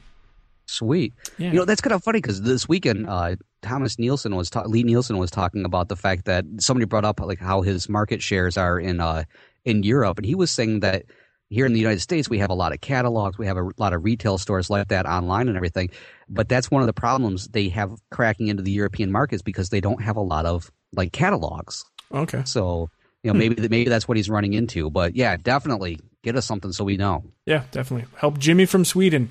Sweet. Yeah. You know, that's kind of funny because this weekend, uh, Thomas Nielsen was ta- Lie-Nielsen was talking about the fact that somebody brought up like how his market shares are in uh, in Europe, and he was saying that here in the United States we have a lot of catalogs, we have a lot of retail stores like that online and everything, but that's one of the problems they have cracking into the European markets because they don't have a lot of like catalogs. Okay. So you know hmm. maybe that maybe that's what he's running into. But yeah, definitely get us something so we know. Yeah, definitely help Jimmy from Sweden.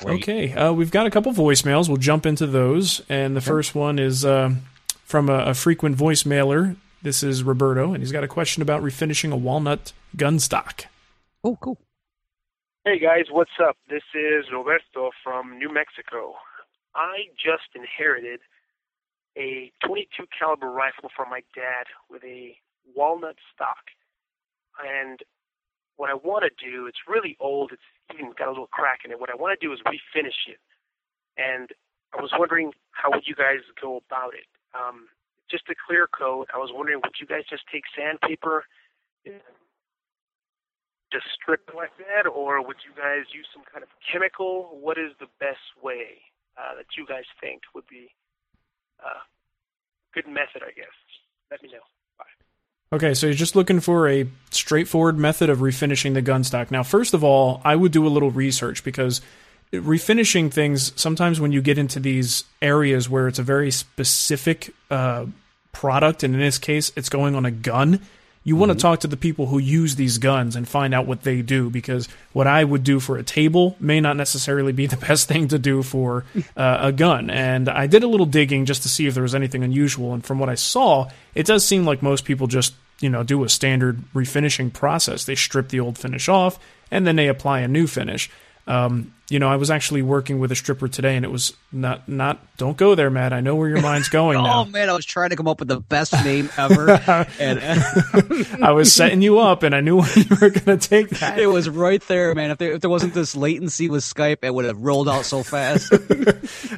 Great. Okay, uh, we've got a couple voicemails. We'll jump into those, and the first one is uh, from a, a, frequent voicemailer. This is Roberto, and he's got a question about refinishing a walnut gun stock. Oh, cool. Hey guys, what's up? This is Roberto from New Mexico. I just inherited a 22 caliber rifle from my dad with a walnut stock. And what I want to do, it's really old. It's even got a little crack in it. What I want to do is refinish it. And I was wondering how would you guys go about it? Um, just a clear coat. I was wondering, would you guys just take sandpaper, just strip it like that, or would you guys use some kind of chemical? What is the best way uh, that you guys think would be uh, good method, I guess. Let me know. Bye. Okay, so you're just looking for a straightforward method of refinishing the gun stock. Now, first of all, I would do a little research because refinishing things sometimes when you get into these areas where it's a very specific uh, product, and in this case, it's going on a gun you want to mm-hmm. talk to the people who use these guns and find out what they do because what I would do for a table may not necessarily be the best thing to do for uh, a gun. And I did a little digging just to see if there was anything unusual. And from what I saw, it does seem like most people just you know do a standard refinishing process. They strip the old finish off and then they apply a new finish. Um, you know, I was actually working with a stripper today, and it was not not. Don't go there, Matt. I know where your mind's going. oh now. man, I was trying to come up with the best name ever, and I was setting you up, and I knew you were going to take that. It was right there, man. If there, if there wasn't this latency with Skype, it would have rolled out so fast.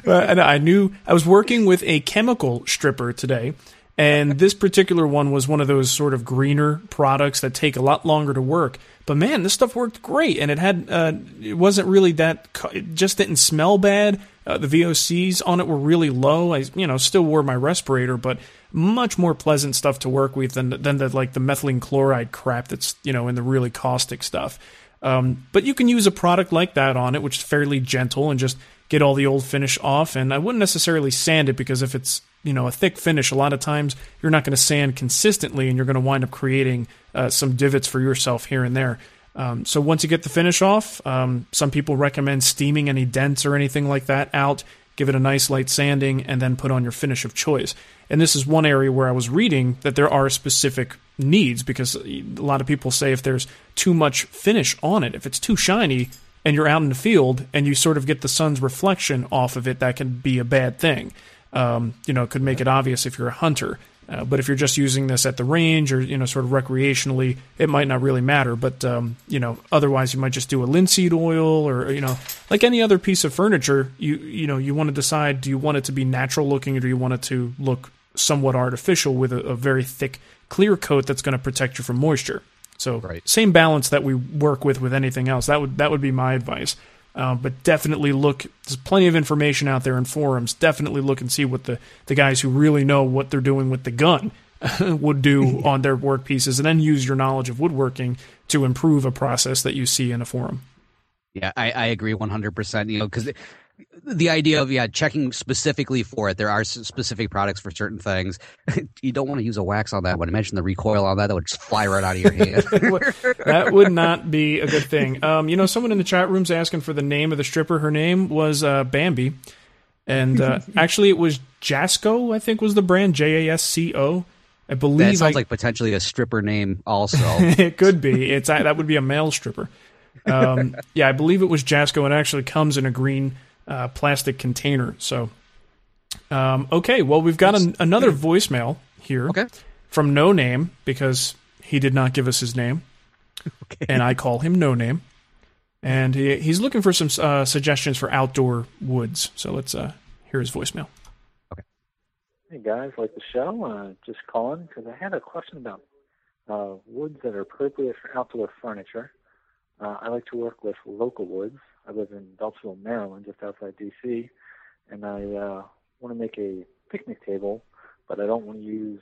and I knew I was working with a chemical stripper today. And this particular one was one of those sort of greener products that take a lot longer to work. But man, this stuff worked great, and it had uh, it wasn't really that. It just didn't smell bad. Uh, the VOCs on it were really low. I you know still wore my respirator, but much more pleasant stuff to work with than than the like the methylene chloride crap that's you know in the really caustic stuff. Um, but you can use a product like that on it, which is fairly gentle and just get all the old finish off. And I wouldn't necessarily sand it because if it's you know a thick finish, a lot of times you're not going to sand consistently, and you're going to wind up creating uh, some divots for yourself here and there. Um, so once you get the finish off, um, some people recommend steaming any dents or anything like that out. Give it a nice light sanding, and then put on your finish of choice. And this is one area where I was reading that there are specific needs because a lot of people say if there's too much finish on it, if it's too shiny, and you're out in the field and you sort of get the sun's reflection off of it, that can be a bad thing. Um, you know, could make it obvious if you're a hunter. Uh, but if you're just using this at the range or you know sort of recreationally, it might not really matter. But um, you know, otherwise you might just do a linseed oil or you know, like any other piece of furniture. You you know you want to decide do you want it to be natural looking or do you want it to look somewhat artificial with a, a very thick clear coat that's going to protect you from moisture. So Right. same balance that we work with with anything else. That would that would be my advice. Uh, but definitely look. There's plenty of information out there in forums. Definitely look and see what the the guys who really know what they're doing with the gun would do on their work pieces, and then use your knowledge of woodworking to improve a process that you see in a forum. Yeah, I, I agree 100%. You know, because the idea of, yeah, checking specifically for it, there are specific products for certain things. you don't want to use a wax on that one. Imagine the recoil on that, that would just fly right out of your hand. that would not be a good thing. Um, you know, someone in the chat room's asking for the name of the stripper. Her name was uh, Bambi, and uh, actually, it was Jasco. I think was the brand J A S C O. I believe that sounds I- like potentially a stripper name also. it could be. It's that would be a male stripper. Um, yeah, I believe it was Jasco, and it actually comes in a green uh, plastic container. So, um, okay, well, we've got an, another voicemail here Okay. from No Name because he did not give us his name, and I call him No Name, and he, he's looking for some uh, suggestions for outdoor woods. So let's uh, hear his voicemail. Okay. Hey guys, like the show? Uh, just calling because I had a question about uh, woods that are appropriate for outdoor furniture. Uh, I like to work with local woods. I live in Beltsville, Maryland, just outside D.C., and I uh, want to make a picnic table, but I don't want to use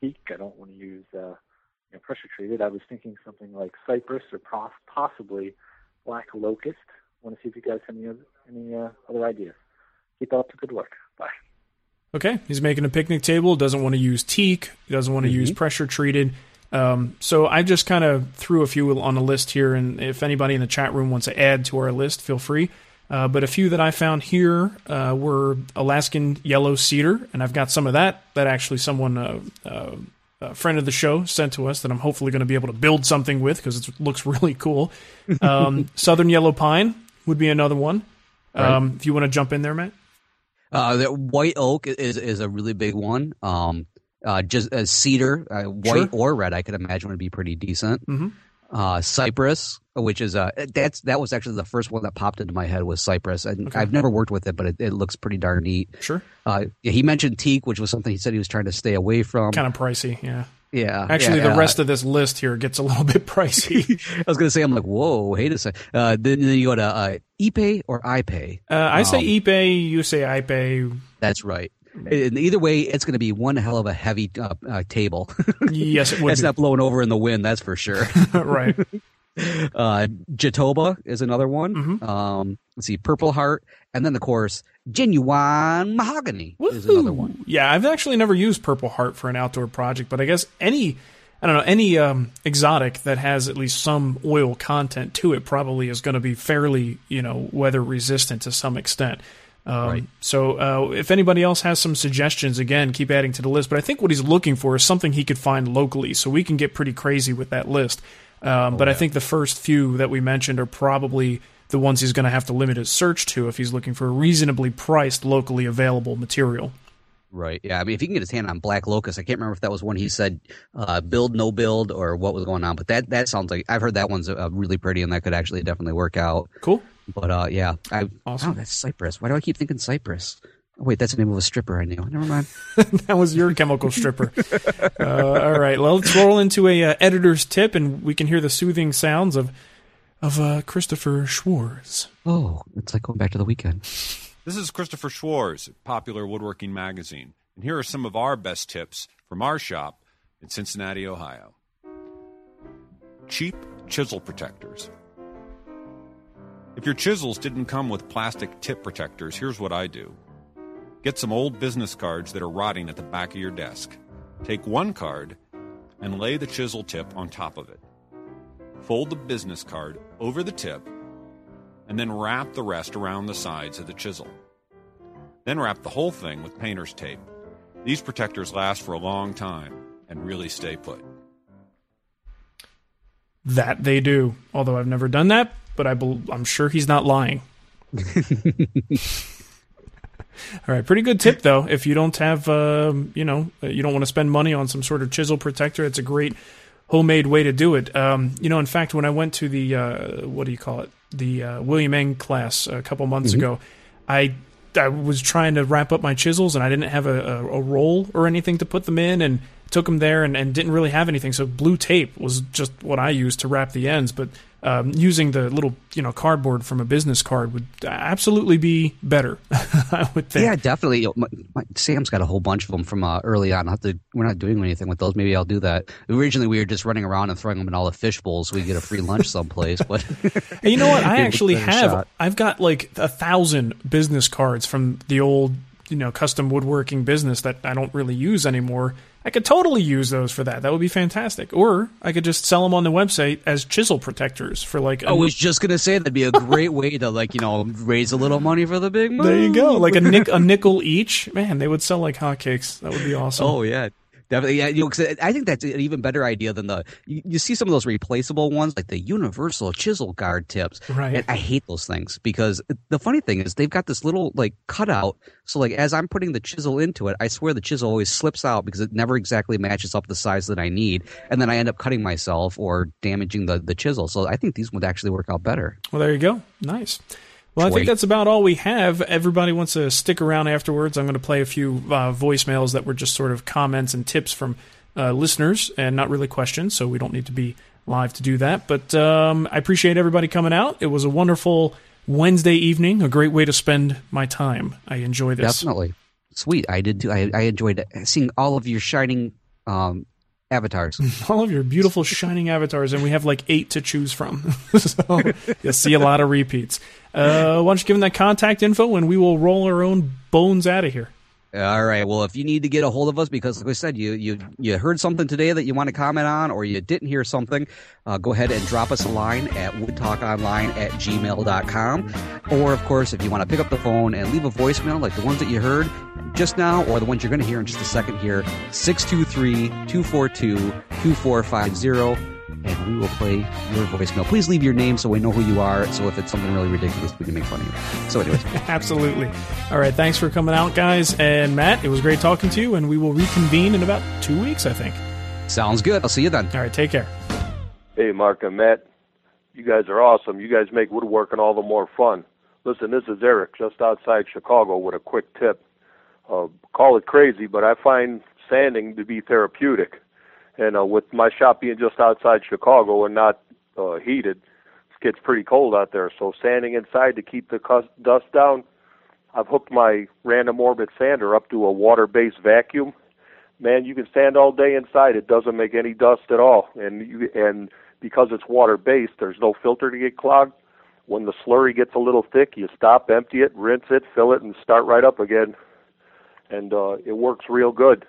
teak. I don't want to use uh, you know, pressure treated. I was thinking something like cypress or pos- possibly black locust. Want to see if you guys have any other, any uh, other ideas. Keep up the good work. Bye. Okay, he's making a picnic table. Doesn't want to use teak. He doesn't want to use pressure treated. Um, so I just kind of threw a few on a list here, and if anybody in the chat room wants to add to our list, feel free. Uh, but a few that I found here uh, were Alaskan yellow cedar, and I've got some of that that actually someone, uh, uh, a friend of the show, sent to us that I'm hopefully going to be able to build something with because it looks really cool. Um, Southern yellow pine would be another one. Um, If you want to jump in there, Matt. Uh, the white oak is is a really big one. Um, uh, just uh, cedar, uh, white Sure. or red, I could imagine would be pretty decent. Mhm. Uh, cypress, which is uh, that's that was actually the first one that popped into my head was cypress, and I've never worked with it, but it, it looks pretty darn neat. Sure. Uh, yeah, he mentioned teak, which was something he said he was trying to stay away from. Kind of pricey, yeah. yeah, Actually, yeah, the uh, rest of this list here gets a little bit pricey. I was gonna say, I'm like, whoa, wait a second. Uh, then, then you go to uh, Ipe or Ipe. Uh, I say Um, eBay, you say iPay. That's right. And either way, it's going to be one hell of a heavy uh, uh, table. Yes, it would it's not blowing over in the wind, that's for sure. right. Uh, Jatoba is another one. Mm-hmm. Um, let's see, Purple Heart, and then of course, Genuine Mahogany is another one. Yeah, I've actually never used Purple Heart for an outdoor project, but I guess any, I don't know, any um, exotic that has at least some oil content to it probably is going to be fairly, you know, weather resistant to some extent. Um, Right. So uh, if anybody else has some suggestions, again, keep adding to the list. But I think what he's looking for is something he could find locally, so we can get pretty crazy with that list. Um, but I think the first few that we mentioned are probably the ones he's going to have to limit his search to if he's looking for reasonably priced, locally available material. Right. Yeah. I mean, if he can get his hand on Black Locust, I can't remember if that was one he said uh, build, no build, or what was going on. But that that sounds like I've heard that one's uh, really pretty, and that could actually definitely work out. Cool. But uh, yeah, I, Awesome. Oh, that's Cypress. Why do I keep thinking Cypress? Oh, wait, that's the name of a stripper I knew. Never mind. that was your chemical stripper. Uh, all right, well, let's roll into a uh, editor's tip, and we can hear the soothing sounds of of uh, Christopher Schwarz. Oh, it's like going back to the weekend. This is Christopher Schwarz Popular Woodworking Magazine, and here are some of our best tips from our shop in Cincinnati, Ohio. Cheap chisel protectors. If your chisels didn't come with plastic tip protectors, here's what I do. Get some old business cards that are rotting at the back of your desk. Take one card and lay the chisel tip on top of it. Fold the business card over the tip and then wrap the rest around the sides of the chisel. Then wrap the whole thing with painter's tape. These protectors last for a long time and really stay put. That they do. Although I've never done that, but I bel I'm sure he's not lying. All right, pretty good tip though. If you don't have, um, you know, uh, you don't want to spend money on some sort of chisel protector, it's a great homemade way to do it. Um, you know, in fact, when I went to the uh, what do you call it, the uh, William Ng class a couple months Mhm. ago, I I was trying to wrap up my chisels and I didn't have a, a, a roll or anything to put them in, and took them there and, and didn't really have anything. So blue tape was just what I used to wrap the ends, but. Um, using the little, you know, cardboard from a business card would absolutely be better. I would think. Yeah, definitely. My, my, Sam's got a whole bunch of them from uh, early on. To, we're not doing anything with those. Maybe I'll do that. Originally, we were just running around and throwing them in all the fish bowls so we get a free lunch someplace. But And you know what? I actually have. shot. I've got like a thousand business cards from the old, you know, custom woodworking business that I don't really use anymore. I could totally use those for that. That would be fantastic. Or I could just sell them on the website as chisel protectors for like. I was just gonna say that'd be a great way to like you know raise a little money for the big move. There you go, like a nick a nickel each. Man, they would sell like hotcakes. That would be awesome. Oh yeah, definitely. Yeah, you know, 'cause I think that's an even better idea than the. You, you see some of those replaceable ones, like the universal chisel guard tips. Right. And I hate those things because the funny thing is they've got this little like cutout. So like as I'm putting the chisel into it, I swear the chisel always slips out because it never exactly matches up the size that I need, and then I end up cutting myself or damaging the the chisel. So I think these would actually work out better. Well, there you go. Nice. Well, I think that's about all we have. Everybody wants to stick around afterwards. I'm going to play a few uh, voicemails that were just sort of comments and tips from uh, listeners and not really questions, so we don't need to be live to do that. But um, I appreciate everybody coming out. It was a wonderful Wednesday evening, a great way to spend my time. I enjoy this. Definitely. Sweet. I did too. I, I enjoyed seeing all of your shining um, avatars. All of your beautiful shining avatars, and we have like eight to choose from. so you'll see a lot of repeats. Uh, why don't you give them that contact info, and we will roll our own bones out of here. All right. Well, if you need to get a hold of us because, like I said, you you you heard something today that you want to comment on, or you didn't hear something, uh, go ahead and drop us a line at woodtalkonline at gmail.com. Or, of course, if you want to pick up the phone and leave a voicemail like the ones that you heard just now, or the ones you're going to hear in just a second here, 623 242 2450 and we will play your voicemail. Please leave your name so we know who you are. So if it's something really ridiculous, we can make fun of you. So, anyways, Absolutely. All right. Thanks for coming out, guys. And Matt, it was great talking to you, and we will reconvene in about two weeks, I think. sounds good. I'll see you then. All right. Take care. Hey, Marc and Matt. You guys are awesome. You guys make woodworking all the more fun. Listen, this is Eric, just outside Chicago, with a quick tip. Uh, call it crazy, but I find sanding to be therapeutic. And uh, with my shop being just outside Chicago and not uh, heated, it gets pretty cold out there. So sanding inside to keep the cus- dust down. I've hooked my random orbit sander up to a water-based vacuum. Man, you can stand all day inside. It doesn't make any dust at all. And you, and because it's water-based, there's no filter to get clogged. When the slurry gets a little thick, you stop, empty it, rinse it, fill it, and start right up again. And uh, it works real good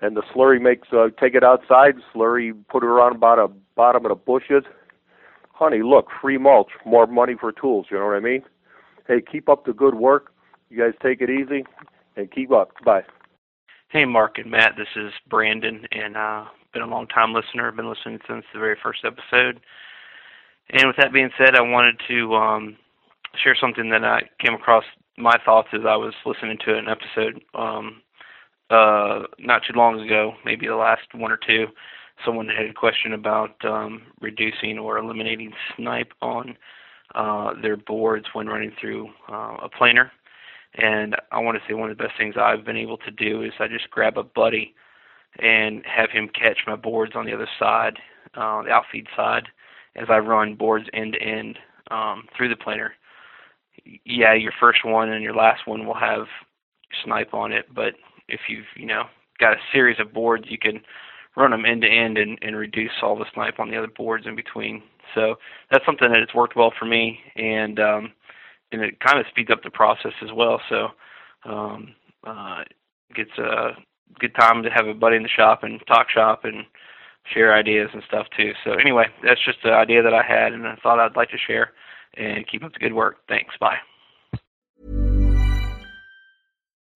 and the slurry makes uh, take it outside. Slurry put it around about a bottom of the bushes. Honey, look, free mulch, more money for tools. You know what I mean? Hey, keep up the good work. You guys take it easy and keep up. Bye. Hey, Marc and Matt, this is Brandon, and uh, been a long time listener. Been listening since the very first episode. And with that being said, I wanted to um, share something that I came across my thoughts as I was listening to an episode um, uh, not too long ago, maybe the last one or two. Someone had a question about um, reducing or eliminating snipe on uh, their boards when running through uh, a planer. And I want to say one of the best things I've been able to do is I just grab a buddy and have him catch my boards on the other side, uh, the outfeed side, as I run boards end to end um, through the planer. Yeah, your first one and your last one will have snipe on it, but if you've you know got a series of boards, you can run them end to end and and reduce all the snipe on the other boards in between. So that's something that has worked well for me, and um, and it kind of speeds up the process as well. So um, uh, it's a good time to have a buddy in the shop and talk shop and share ideas and stuff too. So anyway, that's just the idea that I had, and I thought I'd like to share. And keep up the good work. Thanks. Bye.